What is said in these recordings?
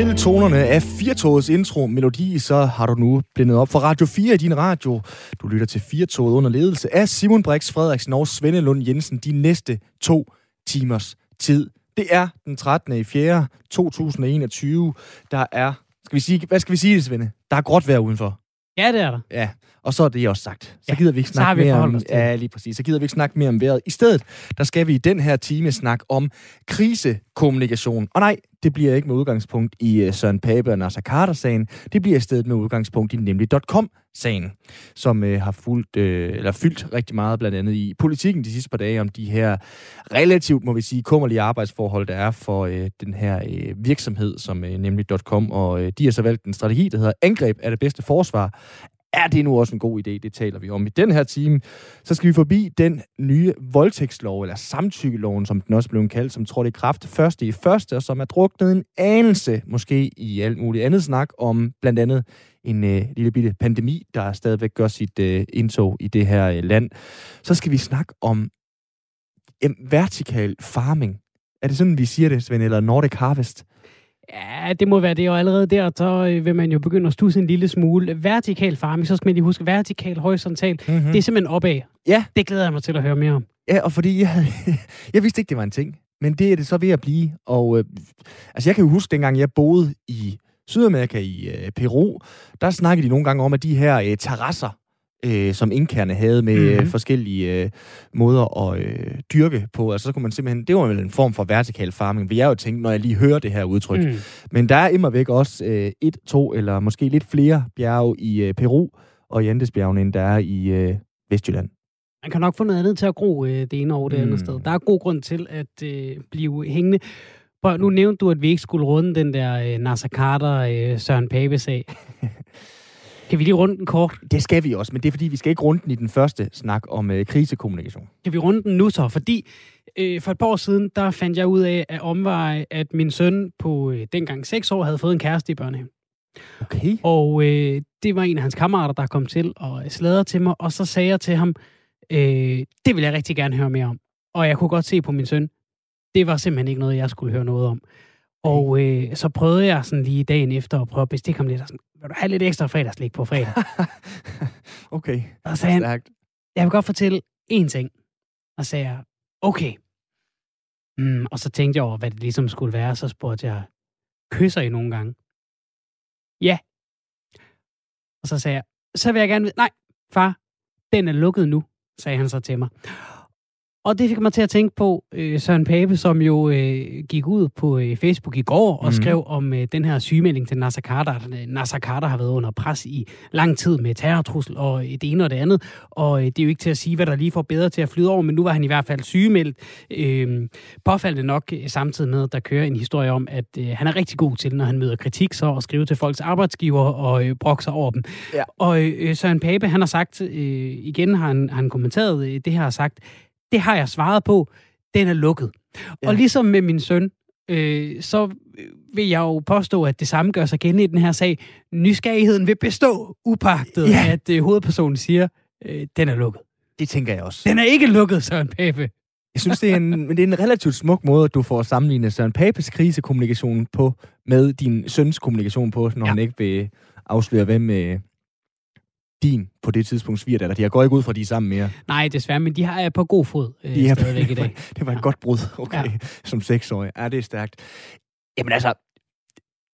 Til tonerne af Firtogets intro melodi, så har du nu blindet op for Radio 4 i din radio. Du lytter til Firtoget under ledelse af Simon Brix Frederiksen og Svende Lund Jensen de næste to timers tid. Det er den 13. i 4. 2021. Der er, skal vi sige, hvad skal vi sige, Svende? Der er gråt vejr udenfor. Ja, det er der. Ja, og så er det også sagt. Så Ja, gider vi ikke snakke mere om, ja, lige præcis. Så gider vi ikke snakke mere om vejret. I stedet, der skal vi i den her time snakke om krisekommunikation. Og nej, det bliver ikke med udgangspunkt i uh, Søren Pape og Nasser Carter-sagen. Det bliver i stedet med udgangspunkt i nemlig.com-sagen, som uh, har fulgt, uh, eller fyldt rigtig meget blandt andet i politikken de sidste par dage om de her relativt, må vi sige, kummerlige arbejdsforhold, der er for uh, den her uh, virksomhed, som uh, nemlig.com, og uh, de har så valgt en strategi, der hedder angreb er det bedste forsvar. Er det nu også en god idé? Det taler vi om i den her time. Så skal vi forbi den nye voldtægtslov, eller samtykkeloven, som den også blev kaldt, som trådte i kraft første i første, og som er druknet en anelse, måske i alt muligt andet snak, om blandt andet en øh, lille bitte pandemi, der stadigvæk gør sit øh, indtog i det her øh, land. Så skal vi snakke om øh, vertikal farming. Er det sådan, vi siger det, Svend, eller Nordic Harvest? Ja, det må være det, og allerede der, så øh, vil man jo begynde at stusse en lille smule. Vertikal farming, så skal man lige huske, vertikal, horisontal, Mm-hmm. det er simpelthen opad. Ja. Det glæder jeg mig til at høre mere om. Ja, og fordi jeg, jeg vidste ikke, det var en ting. Men det er det så ved at blive. Og øh, altså, jeg kan jo huske, dengang jeg boede i Sydamerika, i øh, Peru, der snakkede de nogle gange om, at de her øh, terrasser, øh, som inkerne havde med mm-hmm. Forskellige øh, måder at øh, dyrke på. Altså, så kunne man simpelthen... Det var vel en form for vertikal farming, vil jeg jo tænke, når jeg lige hører det her udtryk. Mm. Men der er immer væk også øh, et, to eller måske lidt flere bjerge i øh, Peru og i Andesbjergene, end der er i øh, Vestjylland. Man kan nok få noget andet til at gro øh, det ene over det andet Mm. sted. Der er god grund til at øh, blive hængende. Prøv, nu nævnte du, at vi ikke skulle runde den der øh, Nasser Carter, øh, Søren Pape-sag. kan vi lige runde den kort? Det skal vi også, men det er fordi, vi skal ikke runde den i den første snak om øh, krisekommunikation. Kan vi runde den nu så? Fordi øh, for et par år siden, der fandt jeg ud af at omveje, at min søn på øh, dengang 6 år havde fået en kæreste i børnehaven. Okay. Og øh, det var en af hans kammerater, der kom til og sladre til mig, og så sagde jeg til ham, øh, det vil jeg rigtig gerne høre mere om. Og jeg kunne godt se på min søn, det var simpelthen ikke noget, jeg skulle høre noget om. Og øh, så prøvede jeg sådan lige dagen efter at prøve at bestikke ham lidt, og sådan, vil du have lidt ekstra fredagslik på fredag? okay. Og så sagde han, Stærkt. jeg vil godt fortælle én ting. Og sagde jeg, okay. Mm, og så tænkte jeg over, hvad det ligesom skulle være. Så spurgte jeg, kysser I nogle gange? Ja. Og så sagde jeg, så vil jeg gerne vide, nej, far, den er lukket nu, sagde han så til mig. Og det fik mig til at tænke på øh, Søren Pape, som jo øh, gik ud på øh, Facebook i går og Mhm. skrev om øh, den her sygemelding til Nasser Carter. Øh, Nasser Carter har været under pres i lang tid med terrortrussel og øh, det ene og det andet. Og øh, det er jo ikke til at sige, hvad der lige får bedre til at flyde over, men nu var han i hvert fald sygemeldt. Øh, påfaldende nok øh, samtidig med, at der kører en historie om, at øh, han er rigtig god til, når han møder kritik, så at skrive til folks arbejdsgiver og øh, brokke sig over dem. Ja. Og øh, Søren Pape, han har sagt, øh, igen har han, har han kommenteret øh, det her har sagt, det har jeg svaret på, den er lukket. Ja. Og ligesom med min søn, øh, så vil jeg jo påstå, at det samme gør sig gældende i den her sag. Nysgerrigheden vil bestå, upagtet, Ja. at øh, hovedpersonen siger, øh, den er lukket. Det tænker jeg også. Den er ikke lukket, Søren Pape. Jeg synes, det er en, men det er en relativt smuk måde, at du får sammenlignet Søren Papes krisekommunikation på med din søns kommunikation på, når ja. han ikke vil afsløre, hvem øh, din på det tidspunkt svigerdatter. De har går ikke ud fra, at de er sammen mere. Nej, desværre, men de har jeg på god fod øh, De er- stadigvæk i dag. Det var et Ja. godt brud, okay, Ja. ja. som seksårig. Ja, det er stærkt. Jamen altså,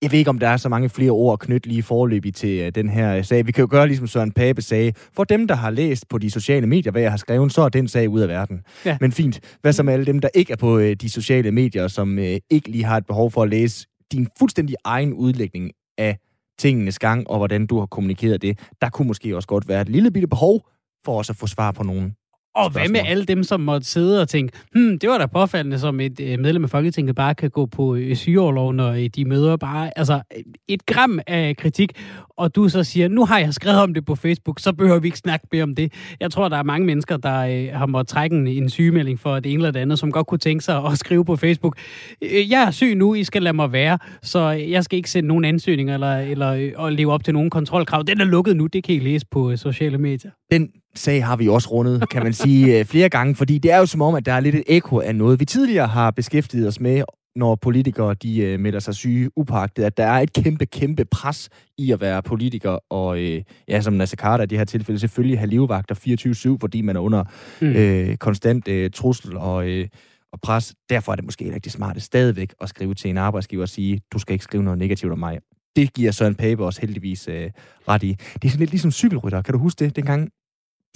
jeg ved ikke, om der er så mange flere ord at knytte lige forløbig til uh, den her sag. Vi kan jo gøre, ligesom Søren Pape sagde. For dem, der har læst på de sociale medier, hvad jeg har skrevet, så er den sag ud af verden. Ja. Men fint. Hvad så med alle dem, der ikke er på uh, de sociale medier, som uh, ikke lige har et behov for at læse din fuldstændig egen udlægning af tingenes gang, og hvordan du har kommunikeret det. Der kunne måske også godt være et lille bitte behov for også at få svar på nogen. Og hvad med spørgsmål. alle dem, som måtte sidde og tænke, hmm, det var da påfaldende, som et øh, medlem af Folketinget bare kan gå på øh, sygeoverlov, når øh, de møder bare, altså et gram af kritik, og du så siger, nu har jeg skrevet om det på Facebook, så behøver vi ikke snakke mere om det. Jeg tror, der er mange mennesker, der øh, har måttet trække en, en sygemelding for det ene eller det andet, som godt kunne tænke sig at skrive på Facebook, jeg er syg nu, I skal lade mig være, så jeg skal ikke sende nogen ansøgninger eller, eller øh, leve op til nogen kontrolkrav. Den er lukket nu, det kan I læse på sociale medier. Den sag har vi også rundet, kan man sige, øh, flere gange, fordi det er jo som om, at der er lidt et ekko af noget, vi tidligere har beskæftiget os med, når politikere de øh, melder sig syge upagtet, at der er et kæmpe, kæmpe pres i at være politiker, og øh, ja, som Nasser Carter i det her tilfælde, selvfølgelig have livvagter 24-7, fordi man er under mm. øh, konstant øh, trussel og, øh, og pres. Derfor er det måske rigtig smart stadigvæk at skrive til en arbejdsgiver og sige, du skal ikke skrive noget negativt om mig. Det giver Søren Pape også heldigvis øh, ret i. Det er sådan lidt ligesom cykelrytter. Kan du huske det? Dengang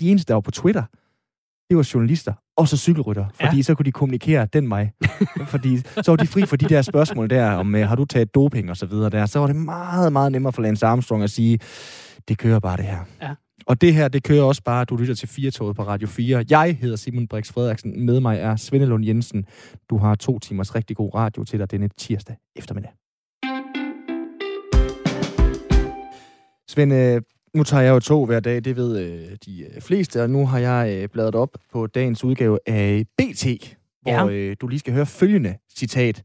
de eneste, der var på Twitter, det var journalister, og så cykelrytter, fordi ja. så kunne de kommunikere den mig. fordi så var de fri for de der spørgsmål der, om uh, har du taget doping og så videre der. Så var det meget, meget nemmere for Lance Armstrong at sige, det kører bare det her. Ja. Og det her, det kører også bare, du lytter til Firtoget på Radio 4. Jeg hedder Simon Brix Frederiksen. Med mig er Svende Lund Jensen. Du har to timers rigtig god radio til dig denne tirsdag eftermiddag. Svend, nu tager jeg jo to hver dag, det ved øh, de øh, fleste, og nu har jeg øh, bladret op på dagens udgave af BT, hvor ja. øh, du lige skal høre følgende citat.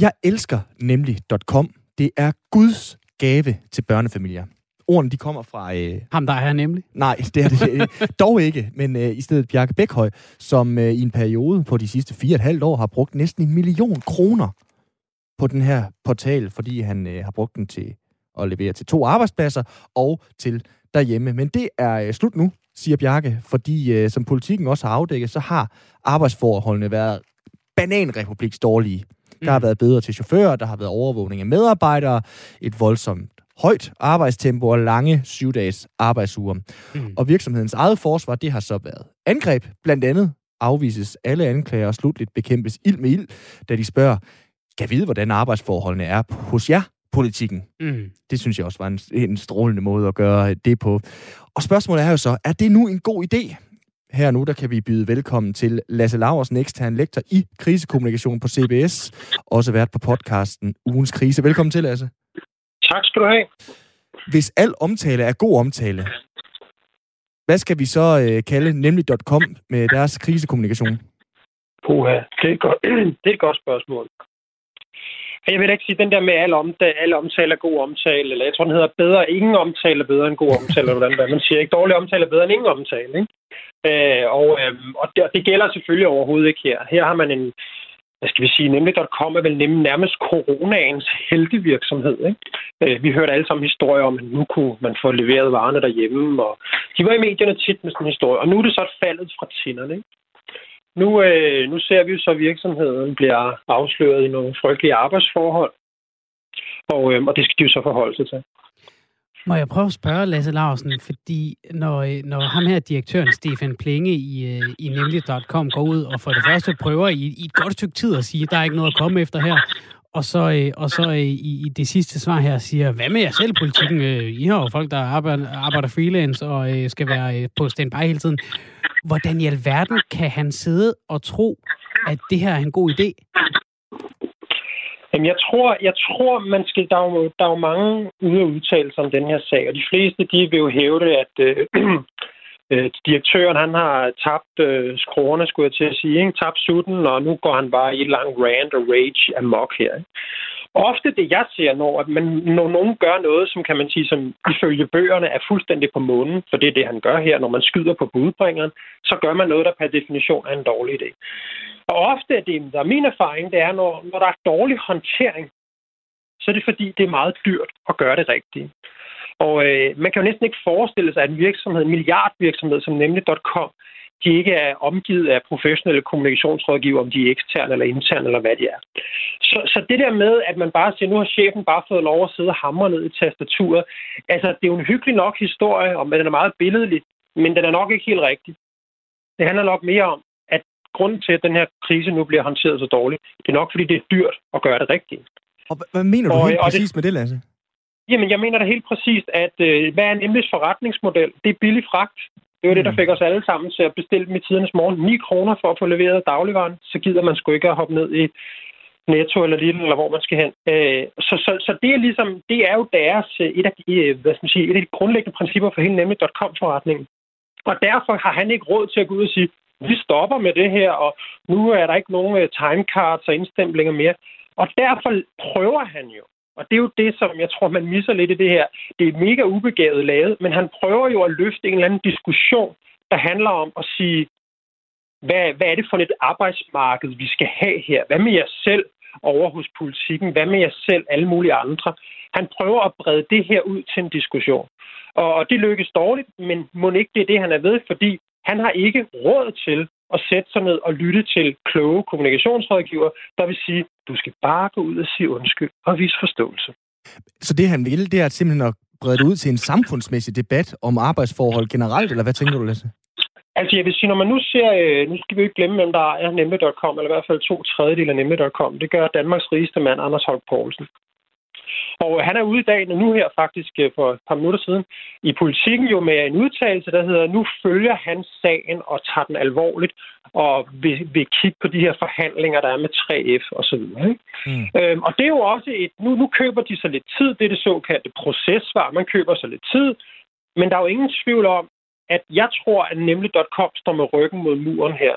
Jeg elsker nemlig.com. Det er Guds gave til børnefamilier. Ordene, de kommer fra... Øh, Ham, der er her nemlig? Nej, det er det dog ikke, men øh, i stedet Bjarke Bækhøj, som øh, i en periode på de sidste fire og et halvt år har brugt næsten en million kroner på den her portal, fordi han øh, har brugt den til at levere til to arbejdspladser og til derhjemme. Men det er øh, slut nu, siger Bjarke, fordi øh, som politikken også har afdækket, så har arbejdsforholdene været bananrepubliks dårlige. Der har mm. været bedre til chauffører, der har været overvågning af medarbejdere, et voldsomt højt arbejdstempo og lange syv-dages arbejdsuger. Mm. Og virksomhedens eget forsvar, det har så været angreb. Blandt andet afvises alle anklager og slutligt bekæmpes ild med ild, da de spørger, skal vide, hvordan arbejdsforholdene er hos jer politikken. Mm. Det synes jeg også var en, en strålende måde at gøre det på. Og spørgsmålet er jo så, er det nu en god idé? Her nu, der kan vi byde velkommen til Lasse Laversen, ekstern lektor i krisekommunikation på CBS, også vært på podcasten Ugens Krise. Velkommen til, Lasse. Tak skal du have. Hvis al omtale er god omtale, hvad skal vi så øh, kalde nemlig.com med deres krisekommunikation? Puha, det er, godt, det er et godt spørgsmål. Jeg vil ikke sige, den der med alle, omtale, alle omtale er god omtale, eller jeg tror, den hedder bedre, ingen omtale er bedre end god omtale, eller hvordan man siger. Ikke dårlig omtale er bedre end ingen omtale. Ikke? Øh, og øh, og det, det gælder selvfølgelig overhovedet ikke her. Her har man en, hvad skal vi sige, nemlig .com er vel nemlig nærmest coronaens heltevirksomhed. Ikke? Øh, vi hørte alle sammen historier om, at nu kunne man få leveret varerne derhjemme, og de var i medierne tit med sådan en historie. Og nu er det så faldet fra tinderne. Ikke? Nu, øh, nu ser vi jo så, at virksomheden bliver afsløret i nogle frygtelige arbejdsforhold, og, øh, og det skal de jo så forholde sig til. Må jeg prøve at spørge Lasse Larsen, fordi når, øh, når ham her direktøren Stefan Plinge i, øh, i nemlig.com går ud og for det første prøver i, i et godt stykke tid at sige, at der er ikke noget at komme efter her, og så, øh, og så øh, i, i det sidste svar her siger, hvad med jer selv politikken? Øh, I har jo folk, der arbejder, arbejder freelance og øh, skal være på standby hele tiden. Hvordan i alverden kan han sidde og tro, at det her er en god idé? Jamen, jeg tror, jeg tror man skal, der, er jo, der er jo mange ude udtalelser om den her sag, og de fleste, de vil jo hævde, at øh, øh, direktøren, han har tabt øh, skruerne, skulle jeg til at sige, ikke? tabt sutten, og nu går han bare i et langt rant og rage amok her. Ikke? ofte det, jeg ser, når, at man, når nogen gør noget, som kan man sige, som ifølge bøgerne er fuldstændig på månen, for det er det, han gør her, når man skyder på budbringeren, så gør man noget, der per definition er en dårlig idé. Og ofte er det, der er min erfaring, det er, når, når der er dårlig håndtering, så er det fordi, det er meget dyrt at gøre det rigtige. Og øh, man kan jo næsten ikke forestille sig, at en virksomhed, en milliardvirksomhed som nemlig.com, de ikke er omgivet af professionelle kommunikationsrådgiver, om de er eksterne eller interne, eller hvad de er. Så, så det der med, at man bare siger, nu har chefen bare fået lov at sidde og hamre ned i tastaturet, altså det er jo en hyggelig nok historie, og den er meget billedlig, men den er nok ikke helt rigtig. Det handler nok mere om, at grunden til, at den her krise nu bliver håndteret så dårligt, det er nok, fordi det er dyrt at gøre det rigtigt. Og hvad mener du og, helt præcis det, med det, Lasse? Jamen, jeg mener da helt præcist, at øh, hvad er nemlig forretningsmodel? Det er billig fragt. Det var det, der mm. fik os alle sammen til at bestille i tidernes morgen. 9 kroner for at få leveret dagligvaren. Så gider man sgu ikke at hoppe ned i Netto eller Lidl, eller hvor man skal hen. Øh, så, så, så det er ligesom, det er jo deres, øh, et af de, øh, hvad skal man sige, et af de grundlæggende principper for hele nemlig .com-forretningen. Og derfor har han ikke råd til at gå ud og sige, vi stopper med det her, og nu er der ikke nogen timecards og indstemplinger mere. Og derfor prøver han jo og det er jo det, som jeg tror, man misser lidt i det her. Det er mega ubegavet lavet, men han prøver jo at løfte en eller anden diskussion, der handler om at sige, hvad, hvad er det for et arbejdsmarked, vi skal have her? Hvad med jer selv over hos politikken? Hvad med jer selv, alle mulige andre? Han prøver at brede det her ud til en diskussion. Og, og det lykkes dårligt, men må ikke det er det, han er ved, fordi han har ikke råd til at sætte sig ned og lytte til kloge kommunikationsrådgiver, der vil sige, du skal bare gå ud og sige undskyld og vise forståelse. Så det, han vil, det er simpelthen at brede det ud til en samfundsmæssig debat om arbejdsforhold generelt, eller hvad tænker du, Lasse? Altså, jeg vil sige, når man nu ser, øh, nu skal vi jo ikke glemme, hvem der er nemlig.com, eller i hvert fald to tredjedel af nemlig.com. Det gør Danmarks rigeste mand, Anders Holk Poulsen. Og han er ude i dag, nu her faktisk øh, for et par minutter siden, i politikken jo med en udtalelse, der hedder, nu følger han sagen og tager den alvorligt, og vil, vil kigge på de her forhandlinger, der er med 3F og så videre. Ikke? Mm. Øhm, og det er jo også et, nu, nu køber de så lidt tid, det er det såkaldte processvar, man køber så lidt tid, men der er jo ingen tvivl om, at jeg tror, at nemlig.com står med ryggen mod muren her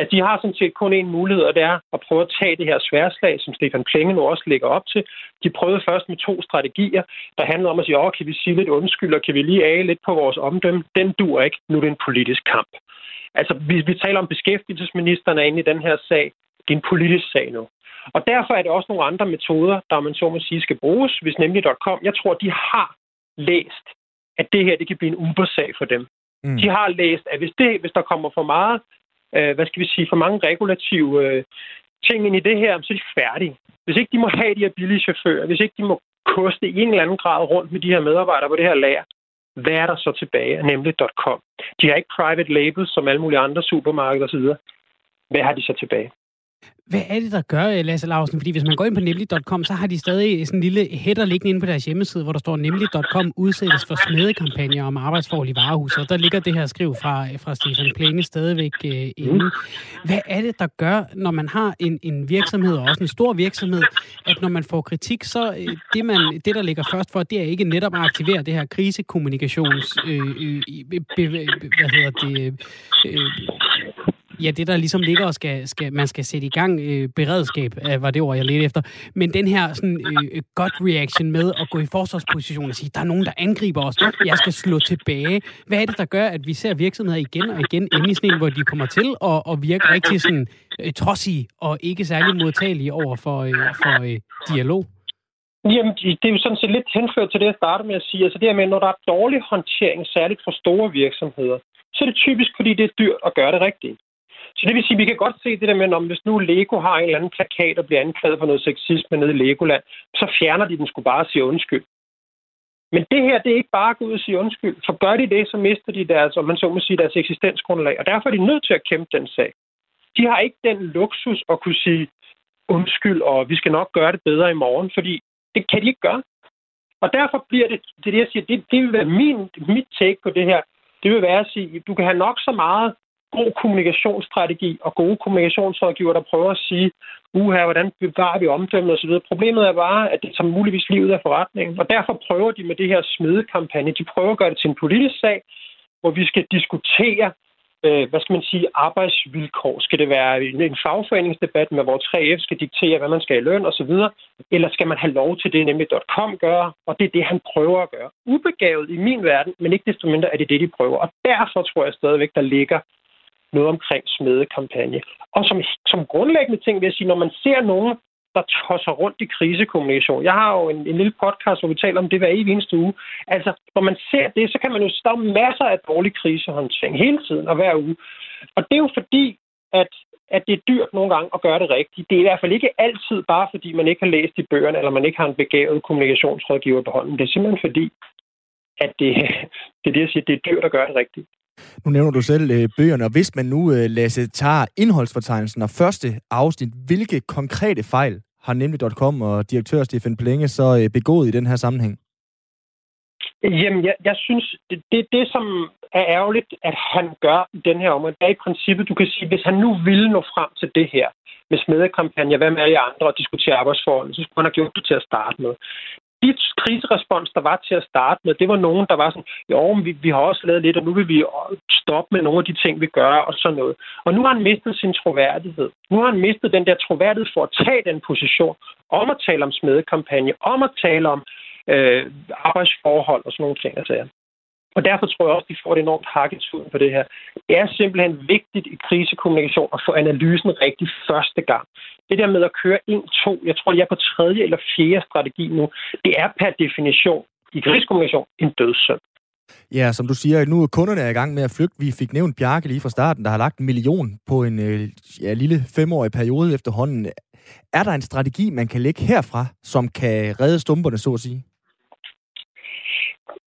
at de har sådan set kun én mulighed, og det er at prøve at tage det her sværslag, som Stefan Plenge nu også lægger op til. De prøvede først med to strategier, der handlede om at sige, åh, kan vi sige lidt undskyld, og kan vi lige age lidt på vores omdømme? Den dur ikke. Nu er det en politisk kamp. Altså, vi, vi taler om beskæftigelsesministeren er inde i den her sag. Det er en politisk sag nu. Og derfor er det også nogle andre metoder, der man så må sige skal bruges, hvis nemlig .com. Jeg tror, de har læst, at det her det kan blive en Uber-sag for dem. Mm. De har læst, at hvis, det, hvis der kommer for meget øh, hvad skal vi sige, for mange regulative øh, ting ind i det her, så er de færdige. Hvis ikke de må have de her billige chauffører, hvis ikke de må koste i en eller anden grad rundt med de her medarbejdere på det her lager, hvad er der så tilbage? Nemlig .com. De har ikke private labels som alle mulige andre supermarkeder osv. Hvad har de så tilbage? Hvad er det, der gør, Lasse Lausen? Fordi hvis man går ind på nemlig.com, så har de stadig sådan en lille header liggende inde på deres hjemmeside, hvor der står, nemlig.com udsættes for smedekampagner om arbejdsforhold i varehuset. Og der ligger det her skriv fra, fra Stefan Plenge stadigvæk øh, inde. Hvad er det, der gør, når man har en, en virksomhed, og også en stor virksomhed, at når man får kritik, så øh, det, man, det, der ligger først for, det er ikke netop at aktivere det her krisekommunikations... Øh, øh, be, hvad hedder det... Øh, ja, det der ligesom ligger og skal, skal, man skal sætte i gang, øh, beredskab øh, var det ord, jeg ledte efter, men den her sådan, øh, godt reaction med at gå i forsvarsposition og sige, der er nogen, der angriber os, jeg skal slå tilbage. Hvad er det, der gør, at vi ser virksomheder igen og igen inde i sådan en, hvor de kommer til at, og virke rigtig sådan, øh, trodsige og ikke særlig modtagelige over for, øh, for øh, dialog? Jamen, det er jo sådan set lidt henført til det, jeg startede med at sige. Altså det her med, når der er dårlig håndtering, særligt for store virksomheder, så er det typisk, fordi det er dyrt at gøre det rigtigt. Det vil sige, at vi kan godt se det der med, at hvis nu Lego har en eller anden plakat og bliver anklaget for noget sexisme nede i Legoland, så fjerner de den skulle bare sige undskyld. Men det her, det er ikke bare at gå ud og sige undskyld. For gør de det, så mister de deres, om man så må sige, deres eksistensgrundlag. Og derfor er de nødt til at kæmpe den sag. De har ikke den luksus at kunne sige undskyld, og vi skal nok gøre det bedre i morgen, fordi det kan de ikke gøre. Og derfor bliver det, det, det jeg siger, det, det vil være min, mit take på det her. Det vil være at sige, du kan have nok så meget god kommunikationsstrategi og gode kommunikationsrådgiver, der prøver at sige, uha, hvordan bevarer vi omdømmet osv. Problemet er bare, at det tager muligvis livet af forretningen, og derfor prøver de med det her smedekampagne, de prøver at gøre det til en politisk sag, hvor vi skal diskutere, øh, hvad skal man sige, arbejdsvilkår. Skal det være en fagforeningsdebat med, hvor 3F skal diktere, hvad man skal i løn osv., eller skal man have lov til det, nemlig .com gør, og det er det, han prøver at gøre. Ubegavet i min verden, men ikke desto mindre er det det, de prøver. Og derfor tror jeg stadigvæk, der ligger noget omkring smedekampagne. Og som, som grundlæggende ting vil jeg sige, når man ser nogen, der tosser rundt i krisekommunikation. Jeg har jo en, en lille podcast, hvor vi taler om det hver evig eneste uge. Altså, når man ser det, så kan man jo stå masser af dårlig krisehåndtering hele tiden og hver uge. Og det er jo fordi, at, at det er dyrt nogle gange at gøre det rigtigt. Det er i hvert fald ikke altid bare, fordi man ikke har læst i bøgerne, eller man ikke har en begavet kommunikationsrådgiver på hånden. Det er simpelthen fordi, at det, det er det, jeg siger, det er dyrt at gøre det rigtigt. Nu nævner du selv øh, bøgerne, og hvis man nu, øh, Lasse, tager indholdsfortegnelsen og første afsnit, hvilke konkrete fejl har nemlig.com og direktør Stefan Plenge så øh, begået i den her sammenhæng? Jamen, jeg, jeg synes, det, det, det, som er ærgerligt, at han gør i den her område, det er i princippet, du kan sige, hvis han nu ville nå frem til det her med smedekampagne, hvad med alle andre og diskutere arbejdsforhold, så skulle han have gjort det til at starte med de kriserespons, der var til at starte med, det var nogen, der var sådan, jo, vi, vi har også lavet lidt, og nu vil vi øh, stoppe med nogle af de ting, vi gør, og sådan noget. Og nu har han mistet sin troværdighed. Nu har han mistet den der troværdighed for at tage den position, om at tale om smedekampagne, om at tale om øh, arbejdsforhold og sådan nogle ting. Altså. Og derfor tror jeg også, at de får et enormt hakketuden på det her. Det er simpelthen vigtigt i krisekommunikation at få analysen rigtig første gang. Det der med at køre en, to, jeg tror, jeg er på tredje eller fjerde strategi nu, det er per definition i krisekommunikation en dødssøn. Ja, som du siger, nu er kunderne er i gang med at flygte. Vi fik nævnt Bjarke lige fra starten, der har lagt en million på en øh, ja, lille femårig periode efterhånden. Er der en strategi, man kan lægge herfra, som kan redde stumperne, så at sige?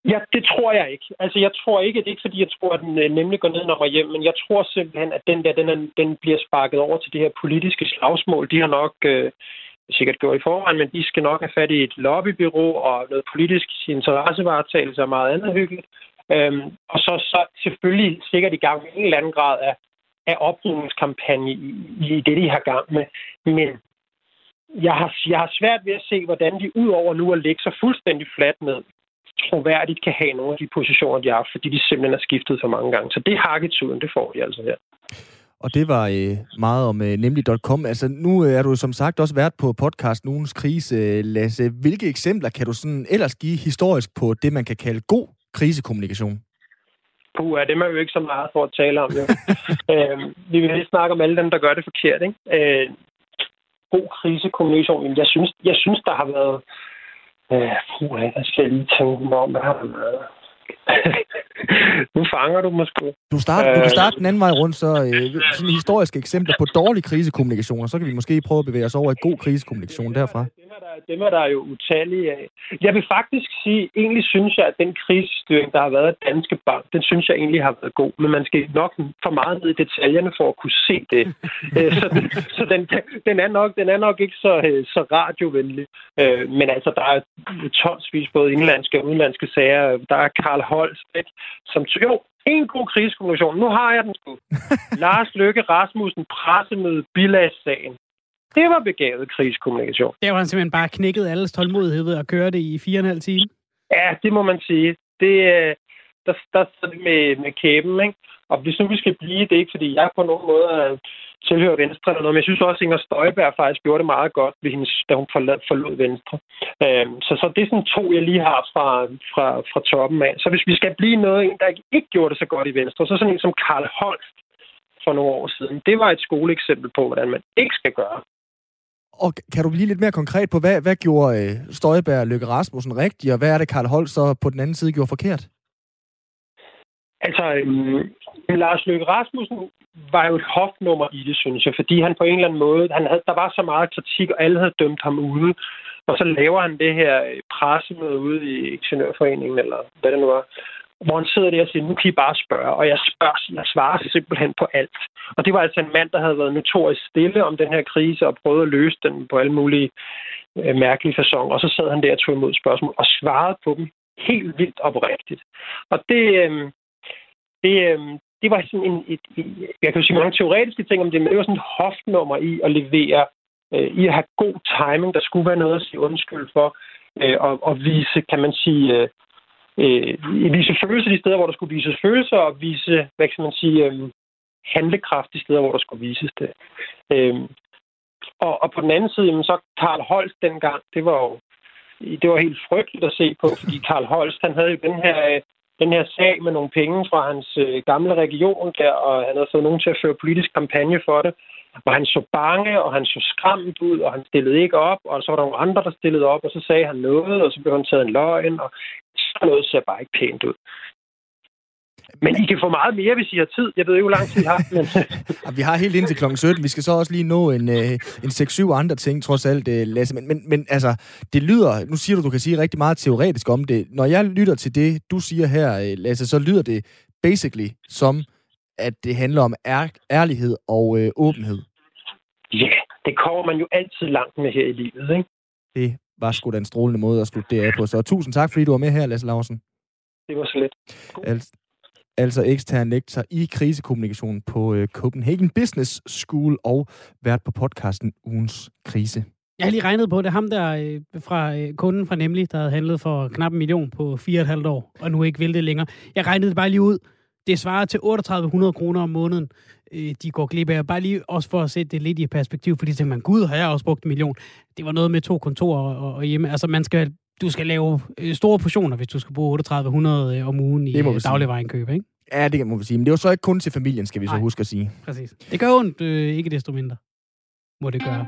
Ja, det tror jeg ikke. Altså, jeg tror ikke, det er ikke fordi, jeg tror, at den øh, nemlig går ned når hjem, men jeg tror simpelthen, at den der, den, er, den bliver sparket over til det her politiske slagsmål. De har nok øh, sikkert gjort i forvejen, men de skal nok have fat i et lobbybyrå og noget politisk interessevaretagelse og meget andet hyggeligt. Øhm, og så, så selvfølgelig sikkert i gang med en eller anden grad af, af oprydningskampagne i, i det, de har gang med. Men jeg har, jeg har svært ved at se, hvordan de udover nu at lægge sig fuldstændig fladt ned, troværdigt kan have nogle af de positioner, de har haft, fordi de simpelthen har skiftet for mange gange. Så det hakketuden, det får de altså her. Og det var øh, meget om øh, nemlig.com. Altså, nu øh, er du som sagt også været på podcast Nogens Krise, Lasse. Hvilke eksempler kan du sådan ellers give historisk på det, man kan kalde god krisekommunikation? Puh, ja, det er man jo ikke så meget for at tale om. Jo. øh, vi vil lige snakke om alle dem, der gør det forkert. Ikke? Øh, god krisekommunikation. Jeg synes, jeg synes der har været... Øh, puh, hvad skal jeg lige tænke mig om? Hvad har man været? nu fanger du måske. Du, start, du kan starte den anden vej rundt, så øh, sådan historiske eksempler på dårlig krisekommunikation, og så kan vi måske prøve at bevæge os over i god krisekommunikation derfra. Dem er, der, dem er der jo utallige af. Jeg vil faktisk sige, egentlig synes jeg, at den krisestyring, der har været af Danske Bank, den synes jeg egentlig har været god, men man skal nok for meget ned i detaljerne for at kunne se det. Øh, så den, så den, den, er nok, den er nok ikke så, øh, så radiovenlig. Øh, men altså, der er tonsvis både indlandske og udenlandske sager. Der er Karl Holst, ikke? som jo, en god krigskommunikation. Nu har jeg den sgu. Lars Løkke Rasmussen pressemøde bilagssagen. Det var begavet krigskommunikation. Det var han simpelthen bare knækket alles tålmodighed ved at køre det i fire og en halv time. Ja, det må man sige. Det, øh, der, der det med, med kæben, ikke? Og hvis nu vi skal blive, det er ikke, fordi jeg på nogen måde tilhører Venstre eller noget, men jeg synes også, at Inger Støjberg faktisk gjorde det meget godt, ved hendes, da hun forlod, forlod Venstre. Øhm, så, så det er sådan to, jeg lige har fra, fra, fra toppen af. Så hvis vi skal blive noget, en, der ikke gjorde det så godt i Venstre, så sådan en som Karl Holst for nogle år siden, det var et skoleeksempel på, hvordan man ikke skal gøre. Og kan du blive lidt mere konkret på, hvad, hvad gjorde øh, Støjberg og Løkke Rasmussen rigtigt, og hvad er det, Karl Holst så på den anden side gjorde forkert? Altså, øhm, Lars Løkke Rasmussen var jo et hofnummer i det, synes jeg, fordi han på en eller anden måde, han havde, der var så meget kritik, og alle havde dømt ham ude. Og så laver han det her pressemøde ude i Ingeniørforeningen, eller hvad det nu var, hvor han sidder der og siger, nu kan I bare spørge. Og jeg spørger, jeg svarer simpelthen på alt. Og det var altså en mand, der havde været notorisk stille om den her krise og prøvet at løse den på alle mulige øh, mærkelige fasoner. Og så sad han der og tog imod spørgsmål og svarede på dem helt vildt oprigtigt. Og det, øh, det, øh, det var sådan en, et, et, jeg kan jo sige mange teoretiske ting om det, men det var sådan et hofnummer i at levere, øh, i at have god timing. Der skulle være noget at sige undskyld for, øh, og, og vise, kan man sige, øh, øh, vise følelser de steder, hvor der skulle vises følelser, og vise, hvad kan man sige, øh, handlekraft de steder, hvor der skulle vises det. Øh, og, og på den anden side, jamen, så Karl Holst dengang, det var jo det var helt frygteligt at se på, fordi Karl Holst, han havde jo den her øh, den her sag med nogle penge fra hans øh, gamle region der, og han havde fået nogen til at føre politisk kampagne for det. Og han så bange, og han så skræmt ud, og han stillede ikke op, og så var der nogle andre, der stillede op, og så sagde han noget, og så blev han taget en løgn, og så noget ser bare ikke pænt ud. Men I kan få meget mere, hvis I har tid. Jeg ved ikke, hvor lang tid I har. Men... vi har helt indtil kl. 17. Vi skal så også lige nå en, øh, en 6-7 andre ting, trods alt, øh, Lasse. Men, men, men altså, det lyder... Nu siger du, du kan sige rigtig meget teoretisk om det. Når jeg lytter til det, du siger her, øh, Lasse, så lyder det basically som, at det handler om ær- ærlighed og øh, åbenhed. Ja, det kommer man jo altid langt med her i livet, ikke? Det var sgu da en strålende måde at slutte det af på. Så tusind tak, fordi du var med her, Lasse Larsen. Det var så let. Altså, altså ekstern lektor i krisekommunikation på øh, Copenhagen Business School og vært på podcasten Ugens Krise. Jeg har lige regnet på det. Ham der øh, fra øh, kunden fra Nemlig, der havde handlet for knap en million på 4,5 år, og nu ikke vil det længere. Jeg regnede det bare lige ud. Det svarer til 3800 kroner om måneden, øh, de går glip af. Bare lige også for at sætte det lidt i perspektiv, fordi tænker man, gud, har jeg også brugt en million. Det var noget med to kontorer og, og hjemme. Altså man skal du skal lave øh, store portioner, hvis du skal bruge 3800 øh, om ugen i dagligvareindkøb, ikke? Ja, det må vi sige. Men det er jo så ikke kun til familien, skal vi Nej. så huske at sige. Præcis. Det gør ondt, øh, ikke desto mindre. Må det gøre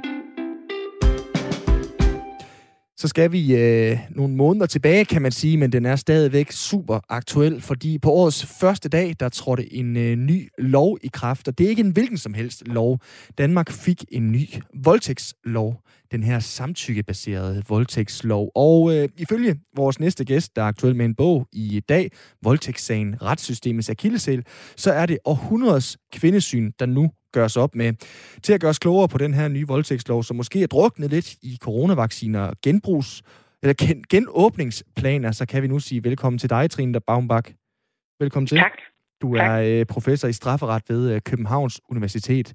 så skal vi øh, nogle måneder tilbage, kan man sige, men den er stadigvæk super aktuel, fordi på årets første dag, der trådte en øh, ny lov i kraft, og det er ikke en hvilken som helst lov. Danmark fik en ny voldtægtslov, den her samtykkebaserede voldtægtslov. Og øh, ifølge vores næste gæst, der er aktuel med en bog i dag, Voldtægtssagen, retssystemets akillesæl, så er det århundredes kvindesyn, der nu gøres op med. Til at gøre os klogere på den her nye voldtægtslov, som måske er druknet lidt i coronavacciner genbrugs, eller gen, genåbningsplaner, så kan vi nu sige velkommen til dig, Trine Baumbach. Velkommen til. Tak. Du er. Øh, professor i strafferet ved øh, Københavns Universitet.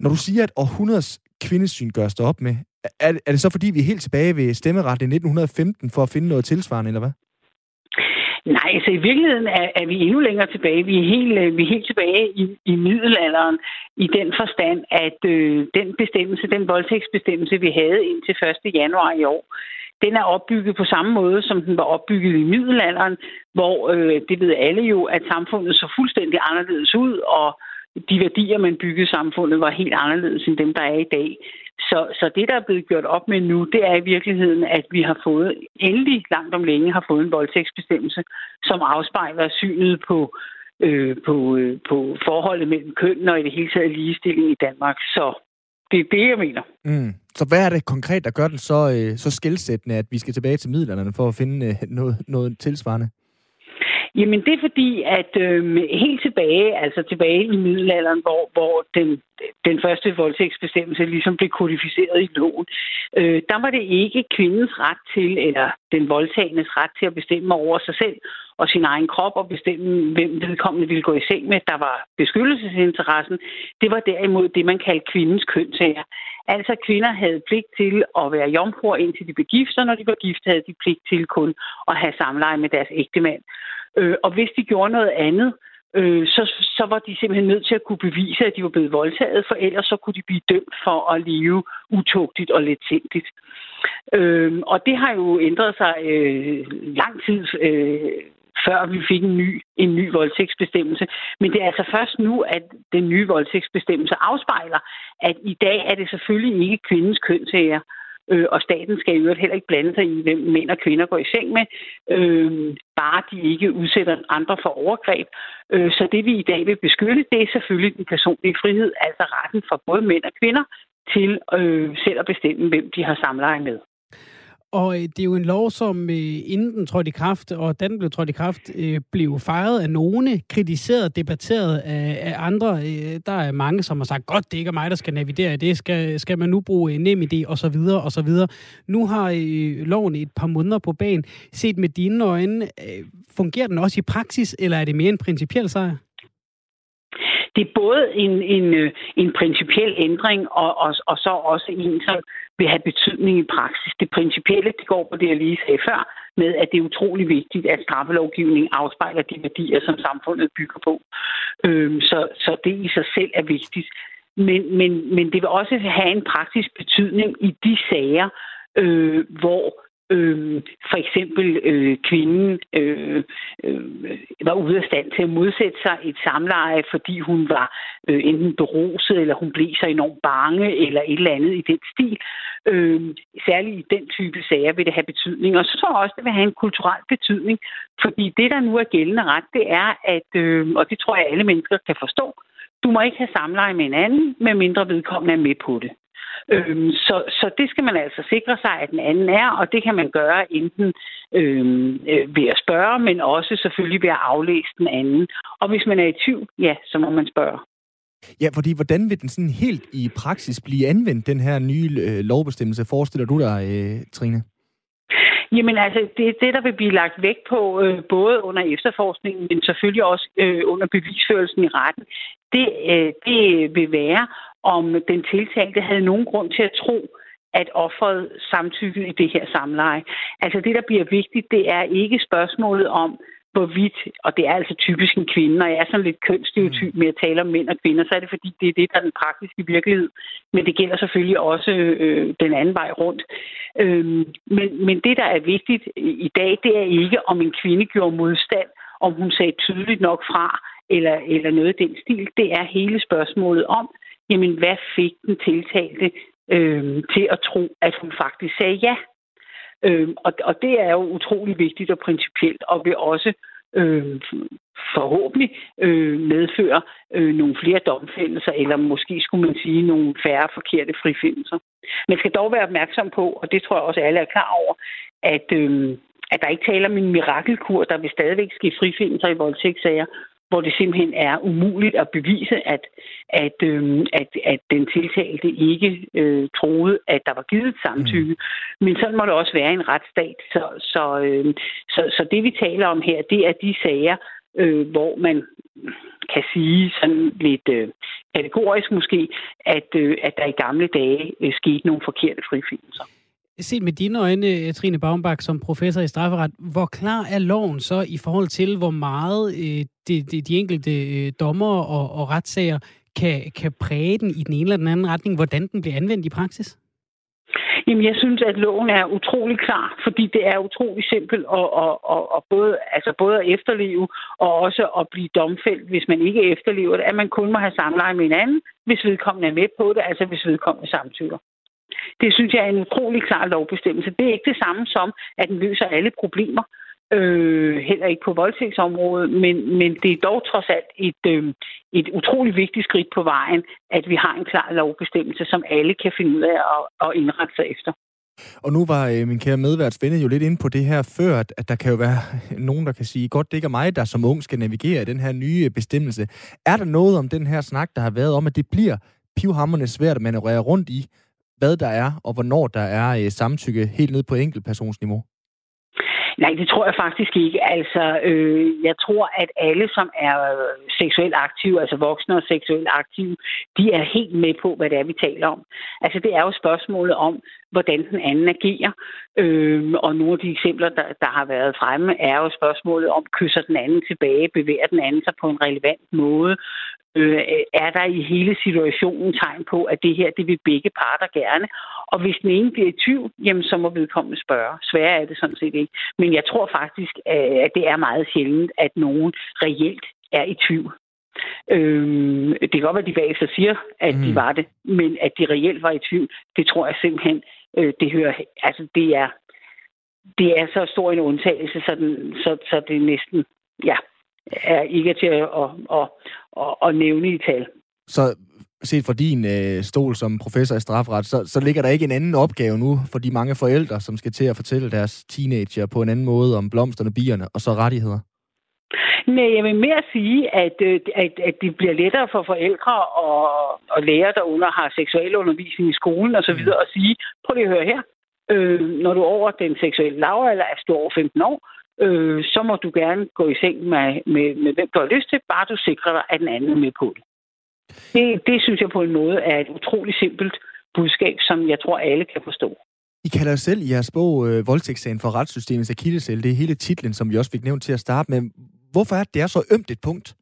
Når du siger, at århundredes kvindesyn gøres op med, er, er det så fordi, vi er helt tilbage ved stemmeret i 1915 for at finde noget tilsvarende, eller hvad? Nej, så altså i virkeligheden er, er vi endnu længere tilbage. Vi er helt, øh, vi er helt tilbage i, i middelalderen i den forstand, at øh, den bestemmelse, den voldtægtsbestemmelse, vi havde indtil 1. januar i år, den er opbygget på samme måde, som den var opbygget i middelalderen, hvor øh, det ved alle jo, at samfundet så fuldstændig anderledes ud, og de værdier, man byggede samfundet, var helt anderledes end dem, der er i dag. Så, så det, der er blevet gjort op med nu, det er i virkeligheden, at vi har fået, endelig langt om længe, har fået en voldtægtsbestemmelse, som afspejler synet på, øh, på, øh, på forholdet mellem kønnene og i det hele taget ligestilling i Danmark. Så det er det, jeg mener. Mm. Så hvad er det konkret, der gør den så, øh, så skældsættende, at vi skal tilbage til midlerne for at finde øh, noget, noget tilsvarende? Jamen det er fordi, at øh, helt tilbage, altså tilbage i middelalderen, hvor, hvor den, den første voldtægtsbestemmelse ligesom blev kodificeret i loven, øh, der var det ikke kvindens ret til, eller den voldtagendes ret til at bestemme over sig selv og sin egen krop og bestemme, hvem vedkommende ville gå i seng med, der var beskyttelsesinteressen. Det var derimod det, man kaldte kvindens kønsager. Altså kvinder havde pligt til at være jomfruer indtil de blev gift, og når de var gift, havde de pligt til kun at have samleje med deres ægtemand. Øh, og hvis de gjorde noget andet, øh, så, så var de simpelthen nødt til at kunne bevise, at de var blevet voldtaget, for ellers så kunne de blive dømt for at leve utugtigt og letsindigt. Øh, og det har jo ændret sig øh, lang tid øh, før vi fik en ny, en ny voldtægtsbestemmelse. Men det er altså først nu, at den nye voldtægtsbestemmelse afspejler, at i dag er det selvfølgelig ikke kvindens kønsager, øh, øh, og staten skal i øvrigt heller ikke blande sig i, hvem mænd og kvinder går i seng med, øh, bare de ikke udsætter andre for overgreb. Øh, så det vi i dag vil beskytte, det er selvfølgelig den personlige frihed, altså retten for både mænd og kvinder til øh, selv at bestemme, hvem de har samleje med. Og øh, det er jo en lov, som øh, inden den trådte i kraft, og da den blev trådt i kraft, øh, blev fejret af nogle, kritiseret, debatteret af, af andre. Øh, der er mange, som har sagt, godt, det ikke mig, der skal navigere det. Skal, skal man nu bruge øh, nem idé, og så videre, og så videre. Nu har øh, loven et par måneder på banen. Set med dine øjne, fungerer den også i praksis, eller er det mere en principiel sejr? Det er både en, en, en principiel ændring, og, og, og så også en, som vil have betydning i praksis. Det principielle, det går på det, jeg lige sagde før, med at det er utrolig vigtigt, at straffelovgivningen afspejler de værdier, som samfundet bygger på. Øhm, så, så det i sig selv er vigtigt. Men, men, men det vil også have en praktisk betydning i de sager, øh, hvor øh, for eksempel øh, kvinden øh, øh, var ude af stand til at modsætte sig et samleje, fordi hun var øh, enten beruset, eller hun blev så enormt bange, eller et eller andet i den stil. Øh, særligt i den type sager vil det have betydning. Og så tror jeg også, det vil have en kulturel betydning, fordi det, der nu er gældende ret, det er, at, øh, og det tror jeg, alle mennesker kan forstå, du må ikke have samleje med en anden, medmindre vedkommende er med på det. Øhm, så, så det skal man altså sikre sig, at den anden er, og det kan man gøre enten øhm, øh, ved at spørge, men også selvfølgelig ved at aflæse den anden. Og hvis man er i tvivl, ja, så må man spørge. Ja, fordi hvordan vil den sådan helt i praksis blive anvendt, den her nye øh, lovbestemmelse, forestiller du dig, øh, Trine? Jamen altså, det er det, der vil blive lagt vægt på, øh, både under efterforskningen, men selvfølgelig også øh, under bevisførelsen i retten. Det, øh, det vil være, om den tiltalte havde nogen grund til at tro, at offeret samtykkede i det her samleje. Altså det, der bliver vigtigt, det er ikke spørgsmålet om, hvorvidt, og det er altså typisk en kvinde, og jeg er sådan lidt kønsstereotyp med at tale om mænd og kvinder, så er det fordi, det er det, der er den praktiske virkelighed. Men det gælder selvfølgelig også øh, den anden vej rundt. Øh, men, men det, der er vigtigt i dag, det er ikke, om en kvinde gjorde modstand, om hun sagde tydeligt nok fra, eller, eller noget af den stil. Det er hele spørgsmålet om, jamen, hvad fik den tiltalte øh, til at tro, at hun faktisk sagde ja. Øh, og, og det er jo utrolig vigtigt og principielt, og vil også øh, forhåbentlig øh, medføre øh, nogle flere domfældelser, eller måske skulle man sige nogle færre forkerte frifindelser. Man skal dog være opmærksom på, og det tror jeg også alle er klar over, at, øh, at der ikke taler om en mirakelkur, der vil stadigvæk ske frifindelser i voldtægtssager, hvor det simpelthen er umuligt at bevise, at, at, øh, at, at den tiltalte ikke øh, troede, at der var givet samtykke. Mm. Men sådan må det også være i en retsstat. Så, så, øh, så, så det, vi taler om her, det er de sager, øh, hvor man kan sige sådan lidt øh, kategorisk måske, at, øh, at der i gamle dage øh, skete nogle forkerte frifindelser set med dine øjne, eh, Trine Baumbach, som professor i strafferet, hvor klar er loven så i forhold til, hvor meget øh, de, de, de enkelte øh, dommer og, og retssager kan, kan præge den i den ene eller den anden retning, hvordan den bliver anvendt i praksis? Jamen, jeg synes, at loven er utrolig klar, fordi det er utrolig simpelt at, at, at, at både, altså både at efterleve og også at blive domfældt, hvis man ikke efterlever det, at man kun må have samleje med hinanden, hvis vedkommende er med på det, altså hvis vedkommende samtykker. Det synes jeg er en utrolig klar lovbestemmelse. Det er ikke det samme som, at den løser alle problemer. Øh, heller ikke på voldtægtsområdet, men, men det er dog trods alt et, øh, et utrolig vigtigt skridt på vejen, at vi har en klar lovbestemmelse, som alle kan finde ud af at, at indrette sig efter. Og nu var øh, min kære medvært Svende jo lidt inde på det her før, at, at der kan jo være nogen, der kan sige, godt, det ikke er mig, der som ung skal navigere i den her nye øh, bestemmelse. Er der noget om den her snak, der har været om, at det bliver pivhammerne svært at manøvrere rundt i, hvad der er, og hvornår der er øh, samtykke helt ned på enkeltpersonsniveau? Nej, det tror jeg faktisk ikke. Altså, øh, jeg tror, at alle, som er øh, seksuelt aktive, altså voksne og seksuelt aktive, de er helt med på, hvad det er, vi taler om. Altså, det er jo spørgsmålet om, hvordan den anden agerer. Øh, og nogle af de eksempler, der, der har været fremme, er jo spørgsmålet om, kysser den anden tilbage, bevæger den anden sig på en relevant måde, øh, er der i hele situationen tegn på, at det her, det vil begge parter gerne. Og hvis den ene bliver i tvivl, jamen så må vedkommende spørge. Sværere er det sådan set ikke. Men jeg tror faktisk, at det er meget sjældent, at nogen reelt er i tvivl. Øhm, det kan godt være, at de bagefter siger, at mm. de var det, men at de reelt var i tvivl, det tror jeg simpelthen, øh, det hører, altså det er, det er så stor en undtagelse, så, den, så, så det næsten, ja, er ikke til at, at, at, at, at nævne i tal. Så set fra din øh, stol som professor i strafret, så, så ligger der ikke en anden opgave nu for de mange forældre, som skal til at fortælle deres teenager på en anden måde om blomsterne, bierne og så rettigheder? Nej, jeg vil mere sige, at, øh, at, at det bliver lettere for forældre og, og lærere, der under har seksualundervisning i skolen osv., mm. at sige, prøv lige at høre her, øh, når du er over den seksuelle lavalder, altså du er over 15 år, øh, så må du gerne gå i seng med, med, med hvem du har lyst til, bare du sikrer dig, at den anden er med på det. Det, det synes jeg på en måde er et utroligt simpelt budskab, som jeg tror, alle kan forstå. I kalder selv i jeres bog øh, voldtægtssagen for retssystemets akillesæl. Det er hele titlen, som vi også fik nævnt til at starte med. Hvorfor er det, er så ømt et punkt?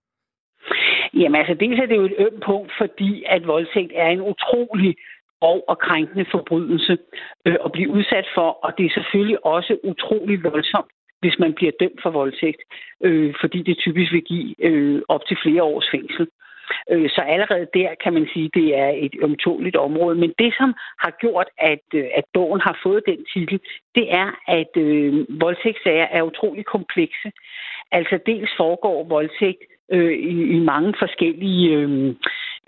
Jamen altså, dels er det jo et ømt punkt, fordi at voldtægt er en utrolig og og krænkende forbrydelse øh, at blive udsat for, og det er selvfølgelig også utrolig voldsomt hvis man bliver dømt for voldtægt, øh, fordi det typisk vil give øh, op til flere års fængsel. Øh, så allerede der kan man sige, at det er et ømtåligt område. Men det, som har gjort, at, øh, at bogen har fået den titel, det er, at øh, voldtægtssager er utrolig komplekse. Altså dels foregår voldtægt øh, i, i mange forskellige øh,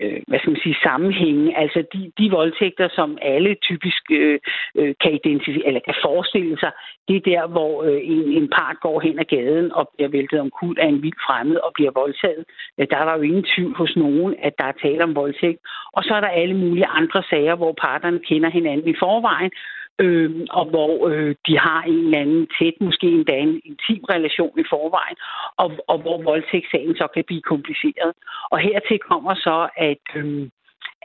øh, hvad skal man sige, sammenhænge. Altså de, de voldtægter, som alle typisk øh, øh kan identificere, eller kan forestille sig, det er der, hvor øh, en, en part går hen ad gaden og bliver væltet omkuld af en vild fremmed og bliver voldtaget. Øh, der var jo ingen tvivl hos nogen, at der er tale om voldtægt. Og så er der alle mulige andre sager, hvor parterne kender hinanden i forvejen, øh, og hvor øh, de har en eller anden tæt, måske endda en intim relation i forvejen, og, og hvor voldtægtssagen så kan blive kompliceret. Og hertil kommer så, at, øhm, øh,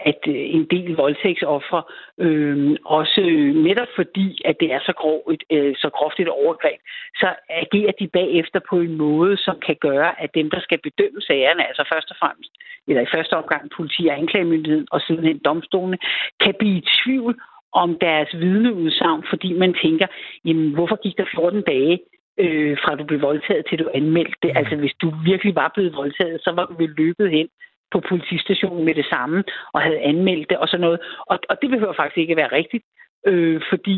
at en del voldtægtsoffre, øhm, øh, også netop fordi, at det er så, grov et, øh, så groft et overgreb, så agerer de bagefter på en måde, som kan gøre, at dem, der skal bedømme sagerne, altså først og fremmest, eller i første omgang politi og anklagemyndigheden, og sidenhen domstolene, kan blive i tvivl om deres vidneudsagn, fordi man tænker, jamen, hvorfor gik der 14 dage, øh, fra du blev voldtaget til du anmeldte det? Altså, hvis du virkelig var blevet voldtaget, så var du vel løbet hen på politistationen med det samme og havde anmeldt det og sådan noget. Og, og det behøver faktisk ikke at være rigtigt. Øh, fordi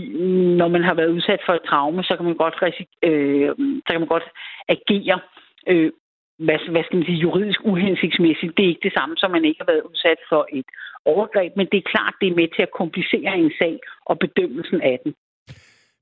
når man har været udsat for et traume, så kan man godt, øh, så kan man godt agere øh, hvad, hvad skal man sige, juridisk uhensigtsmæssigt. Det er ikke det samme, som man ikke har været udsat for et overgreb, men det er klart, det er med til at komplicere en sag og bedømmelsen af den.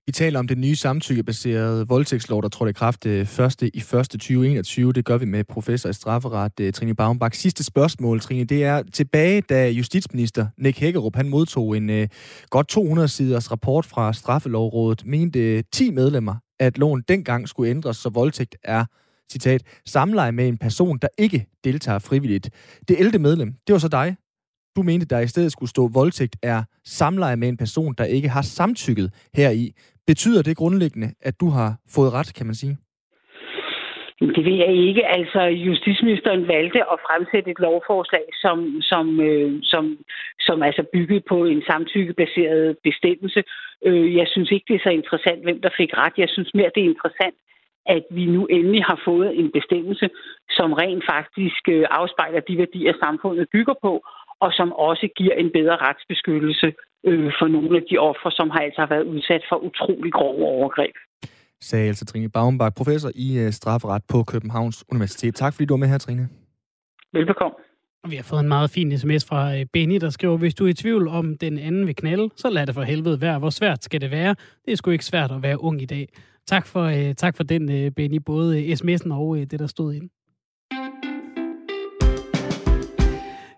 Vi taler om den nye samtykkebaserede voldtægtslov, der trådte i kraft øh, første i første 2021. Det gør vi med professor i strafferet øh, Trine Baumbach. Sidste spørgsmål, Trine, det er tilbage, da justitsminister Nick Hækkerup han modtog en øh, godt 200 siders rapport fra Straffelovrådet, mente 10 medlemmer, at loven dengang skulle ændres, så voldtægt er citat, samleje med en person, der ikke deltager frivilligt. Det 11. medlem, det var så dig. Du mente, der i stedet skulle stå, voldtægt er samleje med en person, der ikke har samtykket heri. Betyder det grundlæggende, at du har fået ret, kan man sige? Det ved jeg ikke. Altså, justitsministeren valgte at fremsætte et lovforslag, som, som, øh, som, som altså byggede på en samtykkebaseret bestemmelse. Øh, jeg synes ikke, det er så interessant, hvem der fik ret. Jeg synes mere, det er interessant, at vi nu endelig har fået en bestemmelse, som rent faktisk øh, afspejler de værdier, samfundet bygger på, og som også giver en bedre retsbeskyttelse øh, for nogle af de ofre, som har altså været udsat for utrolig grove overgreb. Sagde altså Trine Baumbach, professor i øh, strafferet på Københavns Universitet. Tak fordi du var med her, Trine. Velbekomme. Vi har fået en meget fin sms fra Benny, der skriver, hvis du er i tvivl om den anden vil knalde, så lad det for helvede være. Hvor svært skal det være? Det er sgu ikke svært at være ung i dag. Tak for, øh, tak for den, øh, Benny, både sms'en og øh, det, der stod ind.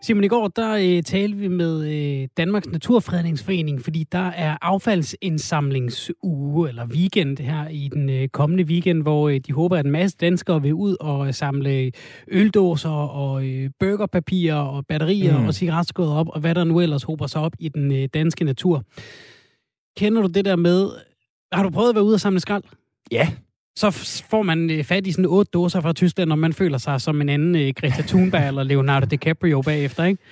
Simon, i går der øh, talte vi med øh, Danmarks Naturfredningsforening, fordi der er affaldsindsamlingsuge, eller weekend her i den øh, kommende weekend, hvor øh, de håber, at en masse danskere vil ud og samle øldåser og øh, burgerpapirer og batterier mm. og cigaretskåder op, og hvad der nu ellers håber sig op i den øh, danske natur. Kender du det der med, har du prøvet at være ude og samle skrald? Ja. Så får man øh, fat i sådan otte dåser fra Tyskland, og man føler sig som en anden uh, Greta Thunberg eller Leonardo DiCaprio bagefter, ikke?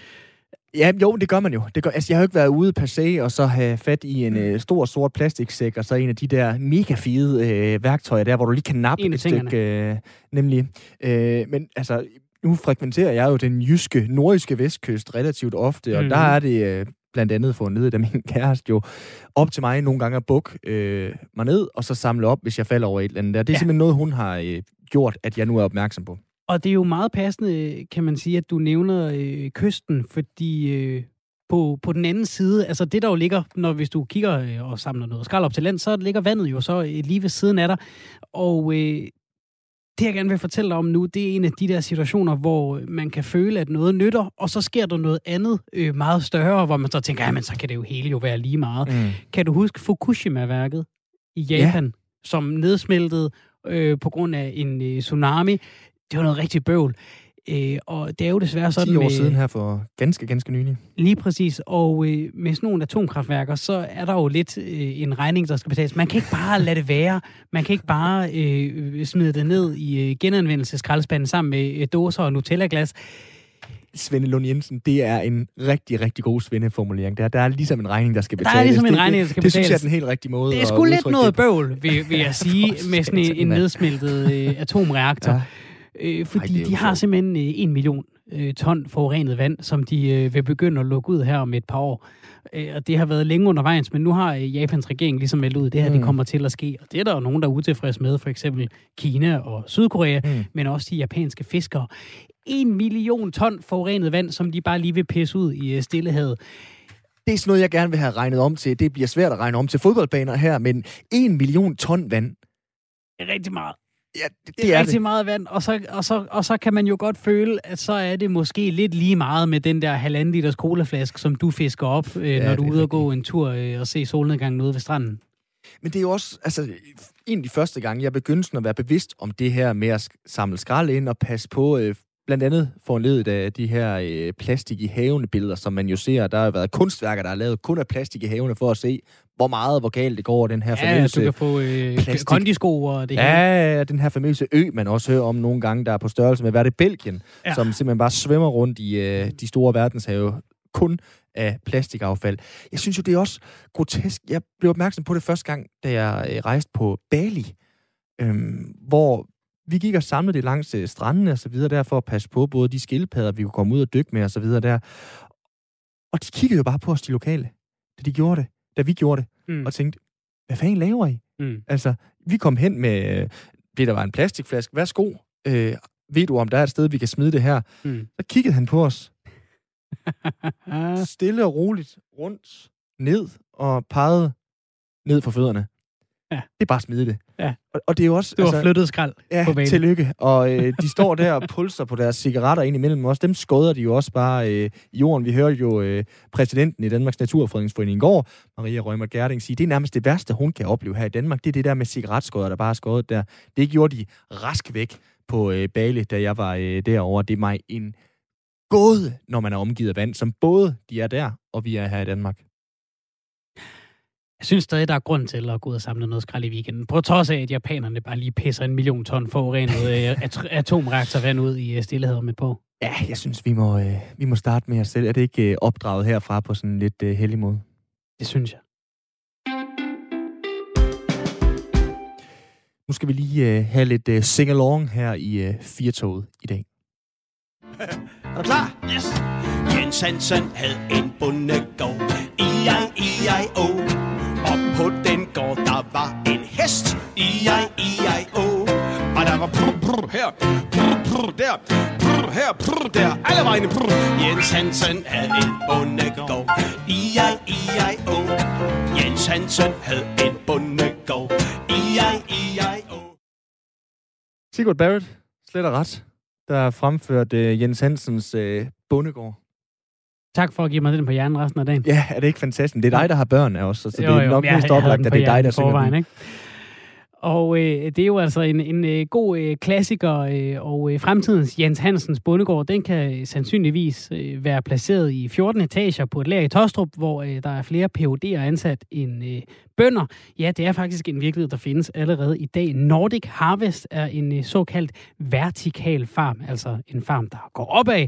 Ja, jo, det gør man jo. Det gør, altså, jeg har jo ikke været ude per se, og så have fat i en øh, stor, sort plastiksæk, og så en af de der mega fede øh, værktøjer der, hvor du lige kan nappe et stykke, øh, nemlig. Øh, men altså, nu frekventerer jeg jo den jyske, nordjyske vestkyst relativt ofte, og mm. der er det øh, blandt andet få ned af min kæreste jo op til mig nogle gange at bukke øh, mig ned, og så samle op, hvis jeg falder over et eller andet der. Det er ja. simpelthen noget, hun har øh, gjort, at jeg nu er opmærksom på. Og det er jo meget passende, kan man sige, at du nævner øh, kysten, fordi øh, på, på den anden side, altså det der jo ligger, når hvis du kigger øh, og samler noget skrald op til land, så ligger vandet jo så øh, lige ved siden af dig. Og øh, det, jeg gerne vil fortælle dig om nu, det er en af de der situationer, hvor man kan føle, at noget nytter, og så sker der noget andet øh, meget større, hvor man så tænker, ja, men så kan det jo hele jo være lige meget. Mm. Kan du huske Fukushima-værket i Japan, ja. som nedsmeltede øh, på grund af en øh, tsunami? Det var noget rigtig bøvl. Øh, og det er jo desværre sådan... 10 år med, siden her for ganske, ganske nylig. Lige præcis. Og øh, med sådan nogle atomkraftværker, så er der jo lidt øh, en regning, der skal betales. Man kan ikke bare lade det være. Man kan ikke bare øh, smide det ned i øh, genanvendelseskraldespanden sammen med øh, dåser og Nutella-glas. Svende Lund Jensen, det er en rigtig, rigtig god Svende-formulering. Der, der er ligesom en regning, der skal betales. Der er ligesom en regning, der skal betales. Det synes jeg er den helt rigtige måde Det er sgu lidt noget bøvl, vil, vil jeg sige, med sådan en, en nedsmeltet øh, atomreaktor. Ja. Øh, fordi Ej, de har simpelthen øh, en million øh, ton forurenet vand, som de øh, vil begynde at lukke ud her om et par år. Øh, og det har været længe undervejs, men nu har øh, Japans regering ligesom meldt ud, det her mm. det kommer til at ske. Og det er der jo nogen, der er utilfredse med, for eksempel Kina og Sydkorea, mm. men også de japanske fiskere. En million ton forurenet vand, som de bare lige vil pisse ud i øh, Stillehavet det er sådan noget, jeg gerne vil have regnet om til. Det bliver svært at regne om til fodboldbaner her, men en million ton vand. Det er rigtig meget. Ja, det, det, er rigtig det. meget vand, og så, og, så, og så kan man jo godt føle, at så er det måske lidt lige meget med den der halvanden liters colaflaske, som du fisker op, øh, ja, når du er ude og gå en tur øh, og se solnedgangen ude ved stranden. Men det er jo også, altså, en af de første gange, jeg begyndte at være bevidst om det her med at samle skrald ind og passe på øh, blandt andet foranledet af de her øh, plastik i havene billeder, som man jo ser. Der har været kunstværker, der er lavet kun af plastik i havene for at se, hvor meget, hvor galt det går, den her ja, famøse... du kan få øh, kondisko og det ja, her. Ja, den her famøse ø, man også hører om nogle gange, der er på størrelse med, hvad det Belgien, ja. som simpelthen bare svømmer rundt i øh, de store verdenshave kun af plastikaffald. Jeg synes jo, det er også grotesk. Jeg blev opmærksom på det første gang, da jeg øh, rejste på Bali, øhm, hvor vi gik og samlede det langs øh, strandene og så videre der, for at passe på både de skildpadder, vi kunne komme ud og dykke med og så videre der. Og de kiggede jo bare på os, de lokale, da de gjorde det, da vi gjorde det, mm. og tænkte, hvad fanden laver I? Mm. Altså, vi kom hen med øh, det, der var en plastikflaske. Værsgo. Øh, ved du, om der er et sted, vi kan smide det her? Mm. Så kiggede han på os. Stille og roligt rundt, ned og pegede ned for fødderne. Ja. Det er bare at smide det. Ja. Og, og det er jo også... Det var altså, flyttet skrald ja, på banen. tillykke. Og øh, de står der og pulser på deres cigaretter ind imellem os. Dem skåder de jo også bare øh, i jorden. Vi hørte jo øh, præsidenten i Danmarks Naturfredningsforening i går, Maria Rømer Gerding, sige, det er nærmest det værste, hun kan opleve her i Danmark. Det er det der med cigaretskåder, der bare er skåret der. Det gjorde de rask væk på øh, Bale, da jeg var øh, derovre. Det er mig en gåde, når man er omgivet af vand, som både de er der, og vi er her i Danmark. Jeg synes stadig, der er grund til at gå ud og samle noget skrald i weekenden. På trods af, at japanerne bare lige pisser en million ton forurenet øh, atomreaktorvand ud i øh, stillehed om et på. Ja, jeg synes, vi må, øh, vi må starte med os selv. Er det ikke øh, opdraget herfra på sådan en lidt øh, heldig måde? Det synes jeg. Nu skal vi lige øh, have lidt øh, sing-along her i øh, Firtoget i dag. er du klar? Yes! Jens Hansen havde en bondegård. I-I-I-I-O på den gård, der var en hest. I-I-I-I-O. Og der var prr, prr, her, prr, brr, der, prr, her, brr, der. Alle vegne prr. Jens Hansen havde en bondegård. I-I-I-I-O. Jens Hansen havde en bondegård. I-I-I-I-O. Sigurd Barrett, slet og ret, der fremførte øh, Jens Hansens øh, bondegård. Tak for at give mig den på hjernen resten af dagen. Ja, er det ikke fantastisk? Det er dig, der har børn også, så jo, det er nok jo, mest oplagt, at det er dig, der synger den. Ikke? Og øh, det er jo altså en, en øh, god øh, klassiker, øh, og øh, fremtidens Jens Hansens bondegård, den kan sandsynligvis øh, være placeret i 14 etager på et lager i Tostrup, hvor øh, der er flere PUD'er ansat end øh, bønder. Ja, det er faktisk en virkelighed, der findes allerede i dag. Nordic Harvest er en øh, såkaldt vertikal farm, altså en farm, der går opad,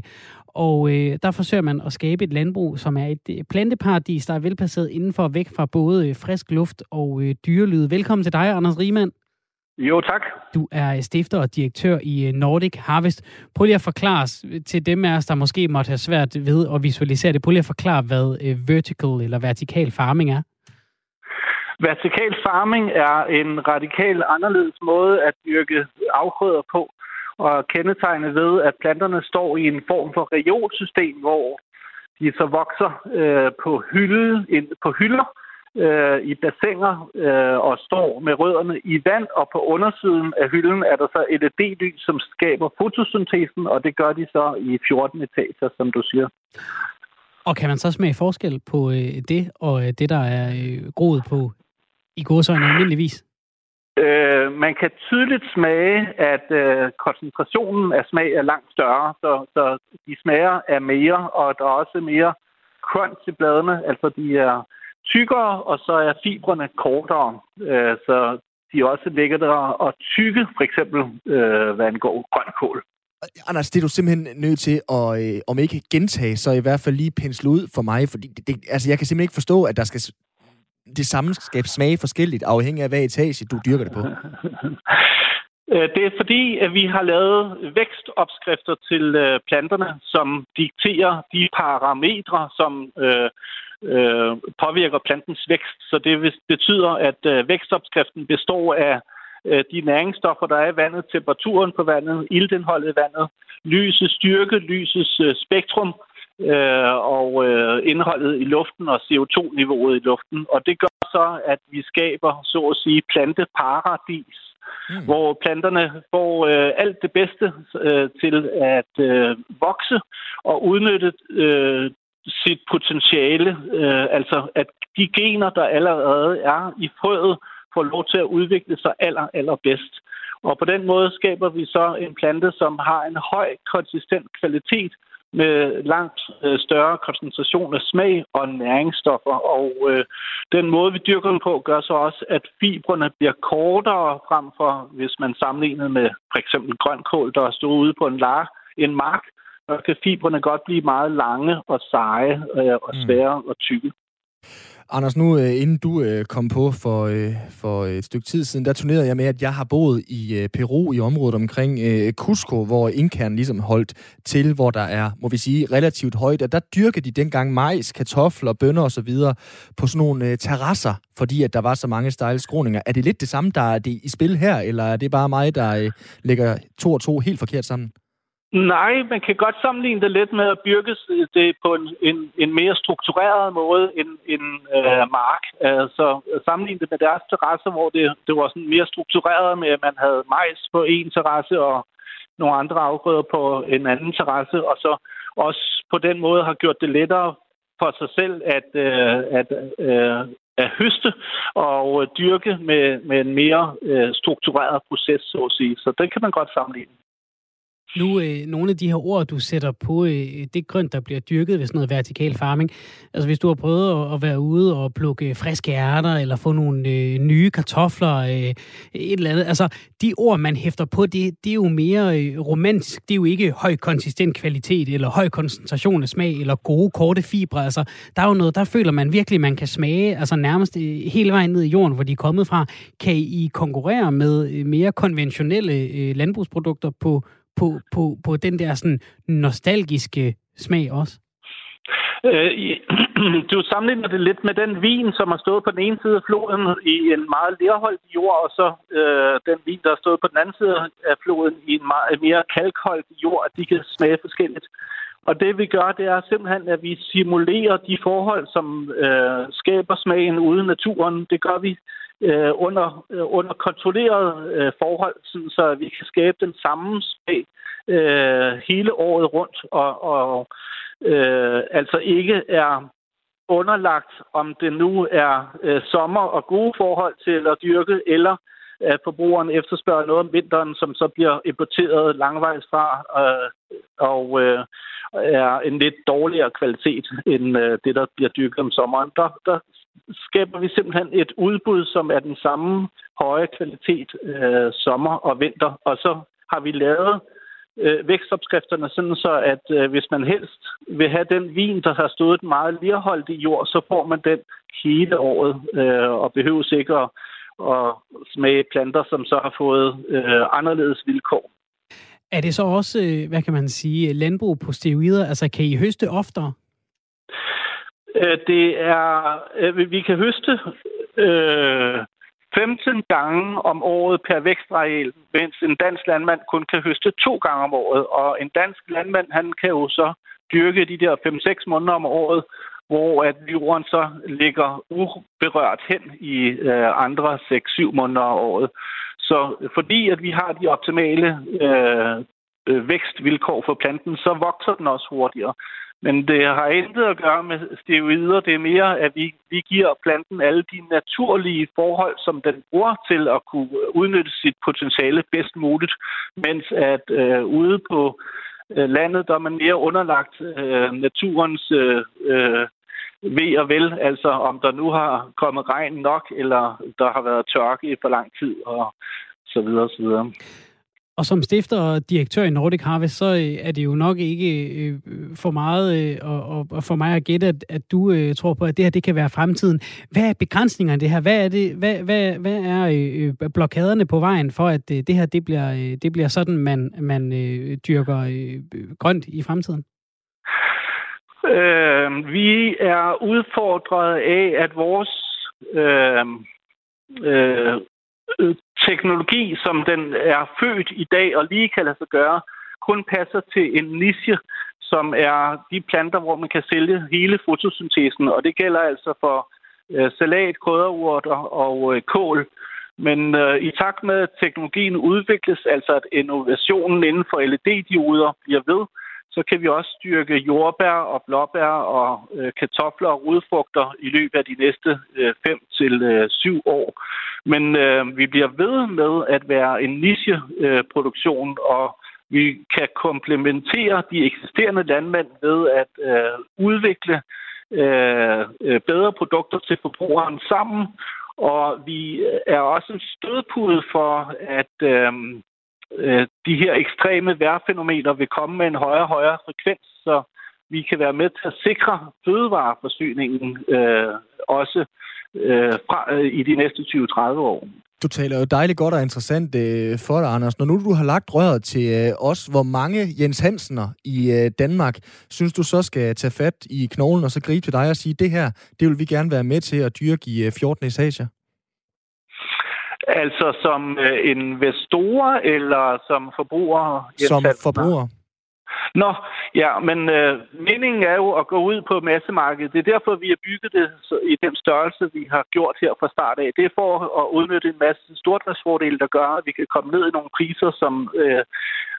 og øh, der forsøger man at skabe et landbrug, som er et øh, planteparadis, der er velplaceret indenfor væk fra både øh, frisk luft og øh, dyrelyd. Velkommen til dig, Anders Riemann. Jo, tak. Du er stifter og direktør i øh, Nordic Harvest. Prøv lige at forklare til dem af os, der måske måtte have svært ved at visualisere det. Prøv lige at forklare, hvad øh, vertical eller vertikal farming er. Vertikal farming er en radikal anderledes måde at dyrke afgrøder på og kendetegnet ved, at planterne står i en form for reolsystem, hvor de så vokser øh, på, hylde, ind, på hylder øh, i bassiner øh, og står med rødderne i vand, og på undersiden af hylden er der så et LED-lys, som skaber fotosyntesen, og det gør de så i 14 etager, som du siger. Og kan man så smage forskel på øh, det og øh, det, der er øh, groet på i godsøjne almindeligvis? Øh, man kan tydeligt smage, at øh, koncentrationen af smag er langt større, så, så de smager er mere, og der er også mere crunch i bladene, altså de er tykkere, og så er fibrene kortere, øh, så de er også lækre og tykke, for eksempel øh, hvad angår grønkål. Anders, det er du simpelthen nødt til at, øh, om ikke gentage, så i hvert fald lige pensle ud for mig, fordi det, det, altså, jeg kan simpelthen ikke forstå, at der skal det samme skal smage forskelligt, afhængig af hvad etage du dyrker det på? Øh, det er fordi, at vi har lavet vækstopskrifter til øh, planterne, som dikterer de parametre, som øh, øh, påvirker plantens vækst. Så det betyder, at øh, vækstopskriften består af de næringsstoffer, der er i vandet, temperaturen på vandet, iltindholdet i vandet, lysets styrke, lysets spektrum, øh, og øh, indholdet i luften og CO2-niveauet i luften. Og det gør så, at vi skaber, så at sige, planteparadis, mm. hvor planterne får øh, alt det bedste øh, til at øh, vokse og udnytte øh, sit potentiale, øh, altså at de gener, der allerede er i frøet, får lov til at udvikle sig aller, allerbedst. Og på den måde skaber vi så en plante, som har en høj konsistent kvalitet, med langt øh, større koncentration af smag og næringsstoffer. Og øh, den måde, vi dyrker den på, gør så også, at fibrene bliver kortere frem for, hvis man sammenligner med for eksempel grønkål, der stået ude på en, lar, en mark, så kan fibrene godt blive meget lange og seje øh, og mm. svære mm. og tykke. Anders, nu øh, inden du øh, kom på for, øh, for et stykke tid siden, der turnerede jeg med, at jeg har boet i Peru i området omkring Cusco, hvor Inkaen ligesom holdt til, hvor der er, må vi sige, relativt højt. Og der dyrker de dengang majs, kartofler, bønner osv. på sådan nogle terrasser, fordi at der var så mange stejle skråninger. Er det lidt det samme, der er det i spil her, eller er det bare mig, der lægger to og to helt forkert sammen? Nej, man kan godt sammenligne det lidt med at byrke det på en, en, en mere struktureret måde end en øh, mark. Altså sammenligne det med deres terrasse, hvor det, det var sådan mere struktureret med, at man havde majs på en terrasse og nogle andre afgrøder på en anden terrasse, og så også på den måde har gjort det lettere for sig selv at, øh, at, øh, at høste og dyrke med, med en mere øh, struktureret proces, så at sige. Så det kan man godt sammenligne. Nu, øh, nogle af de her ord, du sætter på øh, det grønt, der bliver dyrket ved sådan noget vertikal farming. Altså hvis du har prøvet at, at være ude og plukke friske ærter, eller få nogle øh, nye kartofler, øh, et eller andet. Altså de ord, man hæfter på, det, det er jo mere øh, romantisk. Det er jo ikke høj konsistent kvalitet, eller høj koncentration af smag, eller gode, korte fibre. Altså der er jo noget, der føler man virkelig, man kan smage, altså nærmest øh, hele vejen ned i jorden, hvor de er kommet fra. Kan I konkurrere med øh, mere konventionelle øh, landbrugsprodukter på på, på, på den der sådan nostalgiske smag også? Øh, du sammenligner det lidt med den vin, som har stået på den ene side af floden i en meget lerholdt jord, og så øh, den vin, der har stået på den anden side af floden i en meget mere kalkholdt jord, at de kan smage forskelligt. Og det vi gør, det er simpelthen, at vi simulerer de forhold, som øh, skaber smagen ude i naturen. Det gør vi øh, under, øh, under kontrolleret øh, forhold, så vi kan skabe den samme smag øh, hele året rundt, og, og øh, altså ikke er underlagt, om det nu er øh, sommer og gode forhold til at dyrke, eller øh, at forbrugeren efterspørger noget om vinteren, som så bliver importeret langvejs fra, øh, og øh, er en lidt dårligere kvalitet end øh, det, der bliver dyrket om sommeren. Der, der skaber vi simpelthen et udbud, som er den samme høje kvalitet øh, sommer og vinter. Og så har vi lavet øh, vækstopskrifterne sådan så, at øh, hvis man helst vil have den vin, der har stået meget lirholdt i jord, så får man den hele året øh, og behøver ikke at, at smage planter, som så har fået øh, anderledes vilkår. Er det så også, øh, hvad kan man sige, landbrug på steroider? Altså kan I høste oftere? Øh, det er, øh, vi kan høste øh, 15 gange om året per vækstareal, mens en dansk landmand kun kan høste to gange om året. Og en dansk landmand, han kan jo så dyrke de der 5-6 måneder om året, hvor at jorden så ligger uberørt hen i øh, andre 6-7 måneder om året. Så fordi at vi har de optimale øh, Øh, vækstvilkår for planten, så vokser den også hurtigere. Men det har intet at gøre med steroider. Det er mere, at vi, vi giver planten alle de naturlige forhold, som den bruger til at kunne udnytte sit potentiale bedst muligt. Mens at øh, ude på øh, landet, der er man mere underlagt øh, naturens øh, øh, ved og vel. Altså om der nu har kommet regn nok, eller der har været tørke i for lang tid, og så videre, og så videre. Og som stifter og direktør i Nordic Harvest, så øh, er det jo nok ikke øh, for meget øh, og, og for mig at gætte, at, at du tror på, at det her det kan være fremtiden. Hvad er begrænsningerne det her? Hvad er, det, hvad, hvad, hvad er blokaderne på vejen for, at det her det bliver, det bliver sådan, man, man dyrker grønt i fremtiden? Øh, vi er udfordret af, at vores øh, øh, Øh, teknologi, som den er født i dag og lige kan lade sig gøre, kun passer til en niche, som er de planter, hvor man kan sælge hele fotosyntesen. Og det gælder altså for øh, salat, krydderurter og øh, kål. Men øh, i takt med, at teknologien udvikles, altså at innovationen inden for LED-dioder bliver ved, så kan vi også dyrke jordbær og blåbær og øh, kartofler og rodfrugter i løbet af de næste 5 øh, til øh, 7 år. Men øh, vi bliver ved med at være en nicheproduktion, øh, og vi kan komplementere de eksisterende landmænd ved at øh, udvikle øh, øh bedre produkter til forbrugeren sammen. Og vi er også en stødpude for, at øh, øh, de her ekstreme vejrfænomener vil komme med en højere og højere frekvens, så vi kan være med til at sikre fødevareforsyningen øh, også øh, fra, øh, i de næste 20-30 år. Du taler jo dejligt godt og interessant øh, for dig, Anders. Når nu du har lagt røret til øh, os, hvor mange Jens Hansener i øh, Danmark synes du så skal tage fat i knoglen og så gribe til dig og sige, det her, det vil vi gerne være med til at dyrke i øh, 14 etager? Altså som øh, investorer eller som forbrugere? Som forbruger. Nå, ja, men øh, meningen er jo at gå ud på massemarkedet. Det er derfor, vi har bygget det i den størrelse, vi har gjort her fra start af. Det er for at udnytte en masse stordriftsfordele, der gør, at vi kan komme ned i nogle priser, som øh,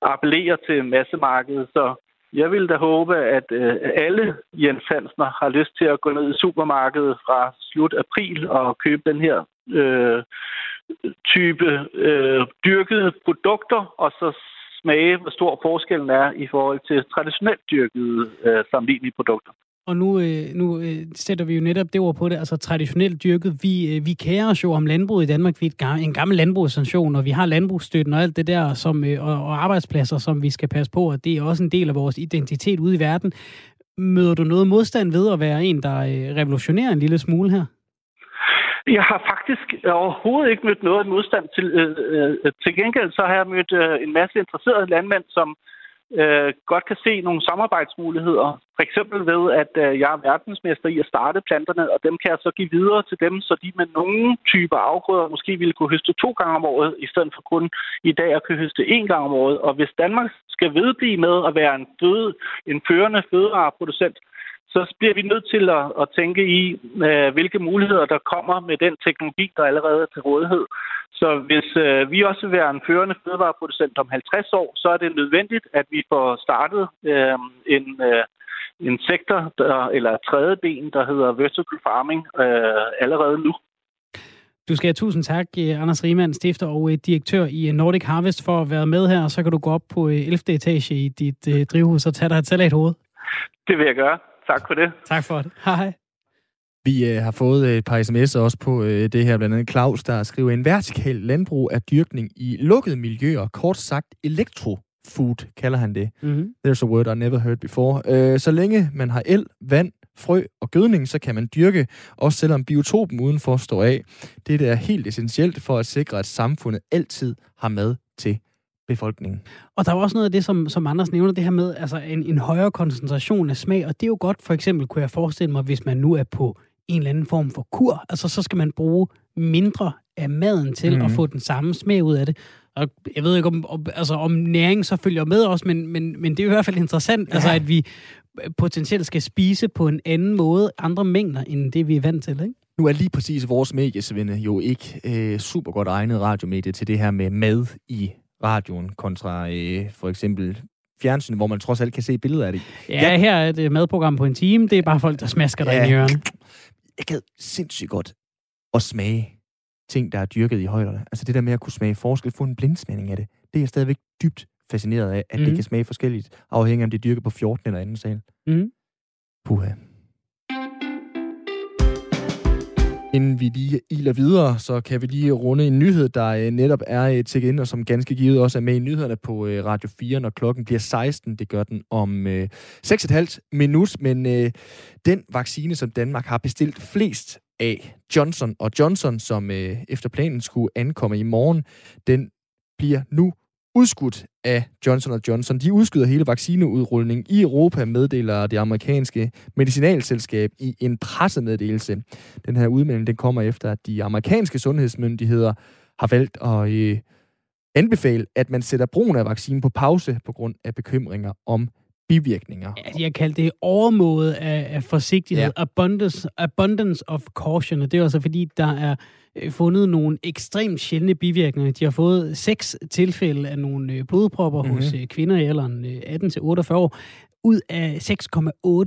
appellerer til massemarkedet. Så jeg vil da håbe, at øh, alle Jens Hansner har lyst til at gå ned i supermarkedet fra slut april og købe den her øh, type øh, dyrkede produkter, og så smage, hvor stor forskellen er i forhold til traditionelt dyrkede øh, sammenlignelige produkter. Og nu, øh, nu øh, sætter vi jo netop det ord på det, altså traditionelt dyrket. Vi, øh, vi kærer os jo om landbruget i Danmark. Vi er en gammel landbrugssanktion, og vi har landbrugsstøtten og alt det der, som, øh, og, og arbejdspladser, som vi skal passe på, og det er også en del af vores identitet ude i verden. Møder du noget modstand ved at være en, der øh, revolutionerer en lille smule her? Jeg har faktisk øh, overhovedet ikke mødt noget modstand til. Øh, øh, til gengæld så har jeg mødt øh, en masse interesserede landmænd, som øh, godt kan se nogle samarbejdsmuligheder. For eksempel ved, at øh, jeg er verdensmester i at starte planterne, og dem kan jeg så give videre til dem, så de med nogle typer afgrøder måske ville kunne høste to gange om året, i stedet for kun i dag at kunne høste én gang om året. Og hvis Danmark skal vedblive med at være en, føde, en førende fødevareproducent, så bliver vi nødt til at, at tænke i, øh, hvilke muligheder der kommer med den teknologi, der allerede er til rådighed. Så hvis øh, vi også vil være en førende fødevareproducent om 50 år, så er det nødvendigt, at vi får startet øh, en, øh, en sektor, der, eller tredje ben, der hedder vertical farming, øh, allerede nu. Du skal have tusind tak, øh, Anders Riemann, stifter og øh, direktør i øh, Nordic Harvest, for at være med her, og så kan du gå op på 11. etage i dit drivhus og tage dig et salat hoved. Det vil jeg gøre. Tak for det. Tak for det. Hej. Vi øh, har fået et par sms'er også på øh, det her, blandt andet Claus, der skriver, en vertikal landbrug af dyrkning i lukkede miljøer, kort sagt elektrofood, kalder han det. Mm-hmm. There's a word I never heard before. Øh, så længe man har el, vand, frø og gødning, så kan man dyrke, også selvom biotopen udenfor står af. Det er helt essentielt for at sikre, at samfundet altid har mad til befolkningen. Og der er også noget af det, som, som Anders nævner, det her med altså en, en højere koncentration af smag, og det er jo godt, for eksempel kunne jeg forestille mig, hvis man nu er på en eller anden form for kur, altså så skal man bruge mindre af maden til mm. at mhm. få den samme smag ud af det. Og jeg ved ikke, om, om, altså, om næring så følger med os, men, men, men det er i hvert fald interessant, ja. altså, at vi potentielt skal spise på en anden måde, andre mængder, end det vi er vant til, ikke? Nu er lige præcis vores mediesvinde jo ikke øh, super godt egnet radiomedie til det her med mad i radioen kontra øh, for eksempel fjernsyn, hvor man trods alt kan se billeder af det. Ja, jeg, her er et madprogram på en time. Det er bare folk, der smasker dig ja, i ørerne. Jeg gad sindssygt godt at smage ting, der er dyrket i højderne. Altså det der med at kunne smage forskel, få en blindsmagning af det, det er jeg stadigvæk dybt fascineret af, at mm. det mhm. kan smage forskelligt, afhængig af om det er dyrket på 14 eller anden sal. Mm. Puha. Inden vi lige iler videre, så kan vi lige runde en nyhed, der øh, netop er øh, tækket ind, og som ganske givet også er med i nyhederne på øh, Radio 4, når klokken bliver 16. Det gør den om øh, 6,5 minut, men øh, den vaccine, som Danmark har bestilt flest af, Johnson og Johnson, som øh, efter planen skulle ankomme i morgen, den bliver nu udskudt af Johnson Johnson. De udskyder hele vaccineudrulningen i Europa, meddeler det amerikanske medicinalselskab i en pressemeddelelse. Den her udmelding den kommer efter, at de amerikanske sundhedsmyndigheder har valgt at øh, anbefale, at man sætter brugen af vaccinen på pause på grund af bekymringer om bivirkninger. Ja, jeg kalder det overmåde af, af forsigtighed. Ja. Abundance, abundance of caution. Og det er altså fordi, der er fundet nogle ekstremt sjældne bivirkninger. De har fået seks tilfælde af nogle øh, blodpropper mm-hmm. hos øh, kvinder i alderen øh, 18-48 år ud af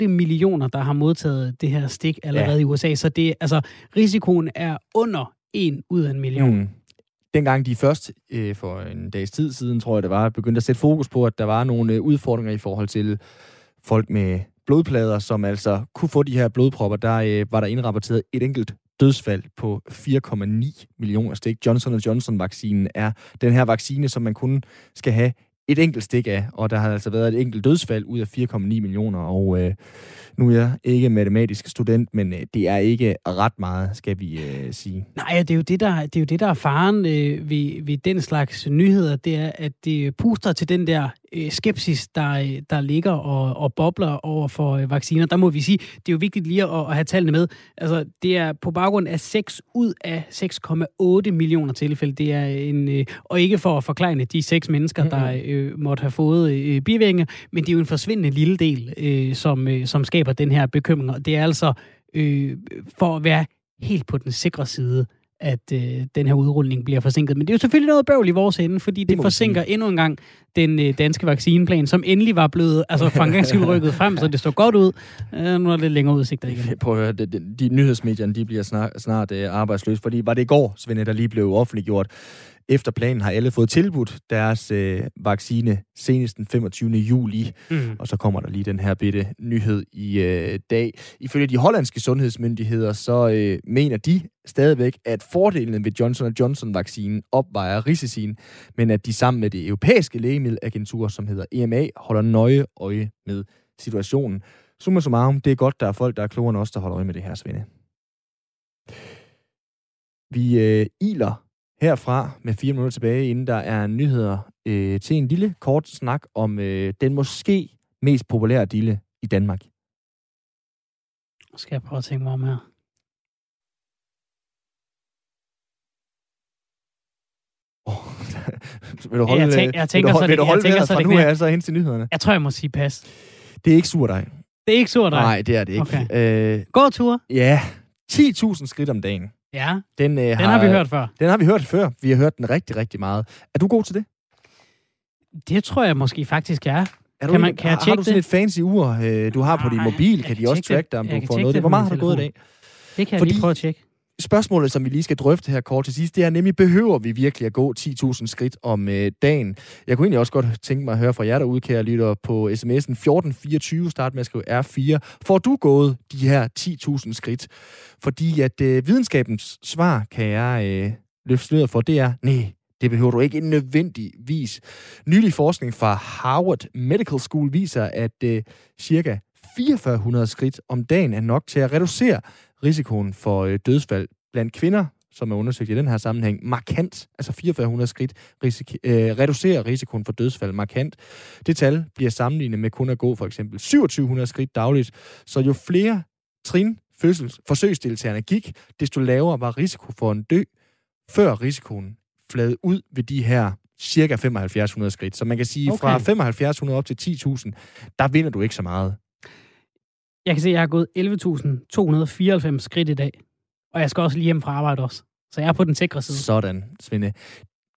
6,8 millioner, der har modtaget det her stik allerede ja. i USA. Så det, altså, risikoen er under en ud af en million. Mm. Dengang de først øh, for en dags tid siden, tror jeg det var, begyndte at sætte fokus på, at der var nogle øh, udfordringer i forhold til folk med blodplader, som altså kunne få de her blodpropper, der øh, var der indrapporteret et enkelt dødsfald på 4,9 millioner stik. Johnson Johnson-vaccinen er den her vaccine, som man kun skal have et enkelt stik af, og der har altså været et enkelt dødsfald ud af 4,9 millioner, og øh, nu er jeg ikke matematisk student, men øh, det er ikke ret meget, skal vi øh, sige. Nej, det er jo det, der, det er, jo det, der er faren øh, ved, ved den slags nyheder, det er, at det puster til den der øh, skepsis, der, der ligger og, og bobler over for øh, vacciner. Der må vi sige, det er jo vigtigt lige at, at have tallene med. Altså, det er på baggrund af 6 ud af 6,8 millioner tilfælde. Det er en, øh, og ikke for at forklare de seks mennesker, mm-hmm. der øh, måtte have fået øh, bivirkninger, men det er jo en forsvindende lille del, øh, som, øh, som skaber den her bekymring. Det er altså øh, for at være helt på den sikre side, at øh, den her udrulning bliver forsinket. Men det er jo selvfølgelig noget bøvl i vores ende, fordi det, det forsinker sige. endnu en gang den øh, danske vaccineplan, som endelig var blevet altså, for en gang skyld rykket frem, så det står godt ud. Øh, nu er det lidt længere udsigter igen. Prøv at høre, de, de, de nyhedsmedierne de bliver snart, snart øh, arbejdsløse, fordi var det i går, Svende, der lige blev offentliggjort, efter planen har alle fået tilbudt deres øh, vaccine senest den 25. juli. Mm. Og så kommer der lige den her bitte nyhed i øh, dag. Ifølge de hollandske sundhedsmyndigheder, så øh, mener de stadigvæk, at fordelene ved Johnson Johnson-vaccinen opvejer risicien, men at de sammen med det europæiske lægemiddelagentur, som hedder EMA, holder nøje øje med situationen. Summa summarum, det er godt, der er folk, der er klogere end os, der holder øje med det her, Svende. Vi øh, iler herfra med fire minutter tilbage, inden der er nyheder øh, til en lille kort snak om øh, den måske mest populære dille i Danmark. Skal jeg prøve at tænke mig om her? Oh, vil du holde, jeg, tænk, jeg tænker, vil du, så, vil du holde jeg tænker, så fra nu af så hen til nyhederne? Jeg tror, jeg må sige pas. Det er ikke sur dig. Det er ikke sur dig? Nej, det er det ikke. Okay. Øh, Gå tur? Ja, 10.000 skridt om dagen. Ja, den, øh, den har, har vi hørt før. Den har vi hørt før. Vi har hørt den rigtig, rigtig meget. Er du god til det? Det tror jeg måske faktisk er. Er du, kan, man, kan jeg har, har du sådan et fancy ur, øh, du har på din mobil? Kan de også track dig, om du får noget? Det. Hvor meget har du gået i dag? Det kan jeg Fordi, lige prøve at tjekke spørgsmålet, som vi lige skal drøfte her kort til sidst, det er nemlig, behøver vi virkelig at gå 10.000 skridt om øh, dagen? Jeg kunne egentlig også godt tænke mig at høre fra jer derude, kære lytter, på sms'en 1424, start med at skrive R4. Får du gået de her 10.000 skridt? Fordi at øh, videnskabens svar, kan jeg øh, løfte sløret for, det er, nej, det behøver du ikke nødvendigvis. Nylig forskning fra Harvard Medical School viser, at øh, cirka 4400 skridt om dagen er nok til at reducere risikoen for øh, dødsfald blandt kvinder, som er undersøgt i den her sammenhæng, markant. Altså 4400 skridt risik- øh, reducerer risikoen for dødsfald markant. Det tal bliver sammenlignet med kun at gå for eksempel 2700 skridt dagligt. Så jo flere trin fødsels, forsøgsdeltagerne gik, desto lavere var risiko for en dø, før risikoen flade ud ved de her cirka 7500 skridt. Så man kan sige, okay. fra 7500 op til 10.000, der vinder du ikke så meget. Jeg kan se, at jeg har gået 11.294 skridt i dag. Og jeg skal også lige hjem fra arbejde også. Så jeg er på den sikre side. Sådan, Svende.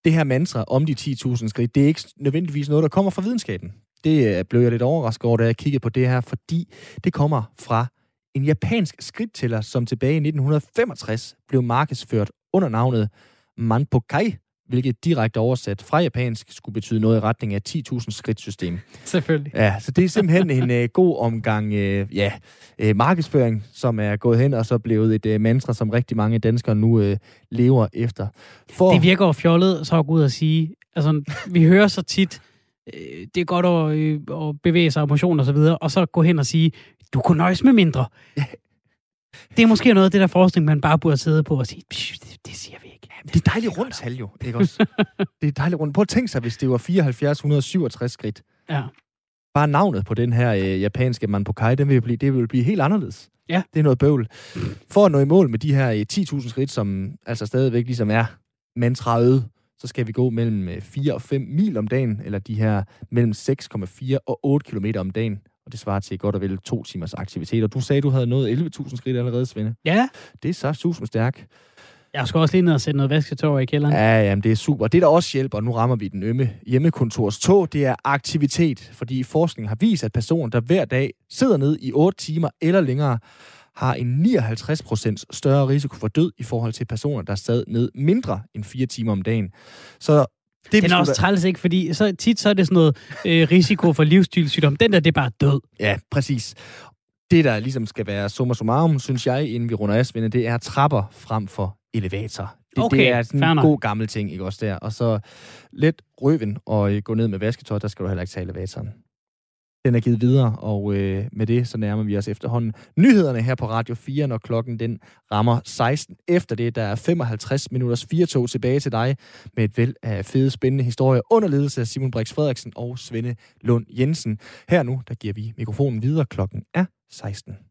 Det her mantra om de 10.000 skridt, det er ikke nødvendigvis noget, der kommer fra videnskaben. Det øh, blev jeg lidt overrasket over, da jeg kiggede på det her, fordi det kommer fra en japansk skridttæller, som tilbage i 1965 blev markedsført under navnet Manpokai, hvilket direkte oversat fra japansk skulle betyde noget i retning af 10.000 skridt system. Selvfølgelig. Ja, så det er simpelthen en uh, god omgang uh, ja, uh, markedsføring, som er gået hen og så blevet et uh, mantra, som rigtig mange danskere nu uh, lever efter. For... Det virker jo fjollet, så gå ud og sige. Altså, vi hører så tit, uh, det er godt at, uh, at bevæge sig af motion og så videre, og så gå hen og sige, du kunne nøjes med mindre. Det er måske noget af det der forskning, man bare burde sidde på og sige, det siger vi ikke. Det er dejligt rundt tal jo, ikke også? det er dejligt rundt. Prøv at tænke sig, hvis det var 7467 skridt. Ja. Bare navnet på den her øh, japanske man på kaj, den vil blive, det vil blive helt anderledes. Ja. Det er noget bøvl. For at nå i mål med de her øh, 10.000 skridt, som altså stadigvæk ligesom er mantraet, så skal vi gå mellem 4 øh, og 5 mil om dagen, eller de her mellem 6,4 og 8 km om dagen og det svarer til godt og vel to timers aktivitet. Og du sagde, du havde nået 11.000 skridt allerede, Svende. Ja. Det er så super stærk. Jeg skal også lige ned og sætte noget vasketøj i kælderen. Ja, jamen det er super. Det, der også hjælper, og nu rammer vi den ømme hjemmekontors tog, det er aktivitet. Fordi forskning har vist, at personer, der hver dag sidder ned i 8 timer eller længere, har en 59% større risiko for død i forhold til personer, der sad ned mindre end 4 timer om dagen. Så det Den er også træls, ikke? Fordi så, tit så er det sådan noget øh, risiko for livsstilssygdom. Den der, det er bare død. Ja, præcis. Det, der ligesom skal være summa summarum, synes jeg, inden vi runder af, Svende, det er trapper frem for elevator. Det, Okay, det er sådan en god gammel ting, ikke også der? Og så lidt røven og gå ned med vasketøj, der skal du heller ikke tage elevatoren. Den er givet videre, og øh, med det så nærmer vi os efterhånden nyhederne her på Radio 4, når klokken den rammer 16. Efter det, der er 55 minutters fire tog tilbage til dig med et væld af fede, spændende historier under ledelse af Simon Brix Frederiksen og Svende Lund Jensen. Her nu, der giver vi mikrofonen videre. Klokken er 16.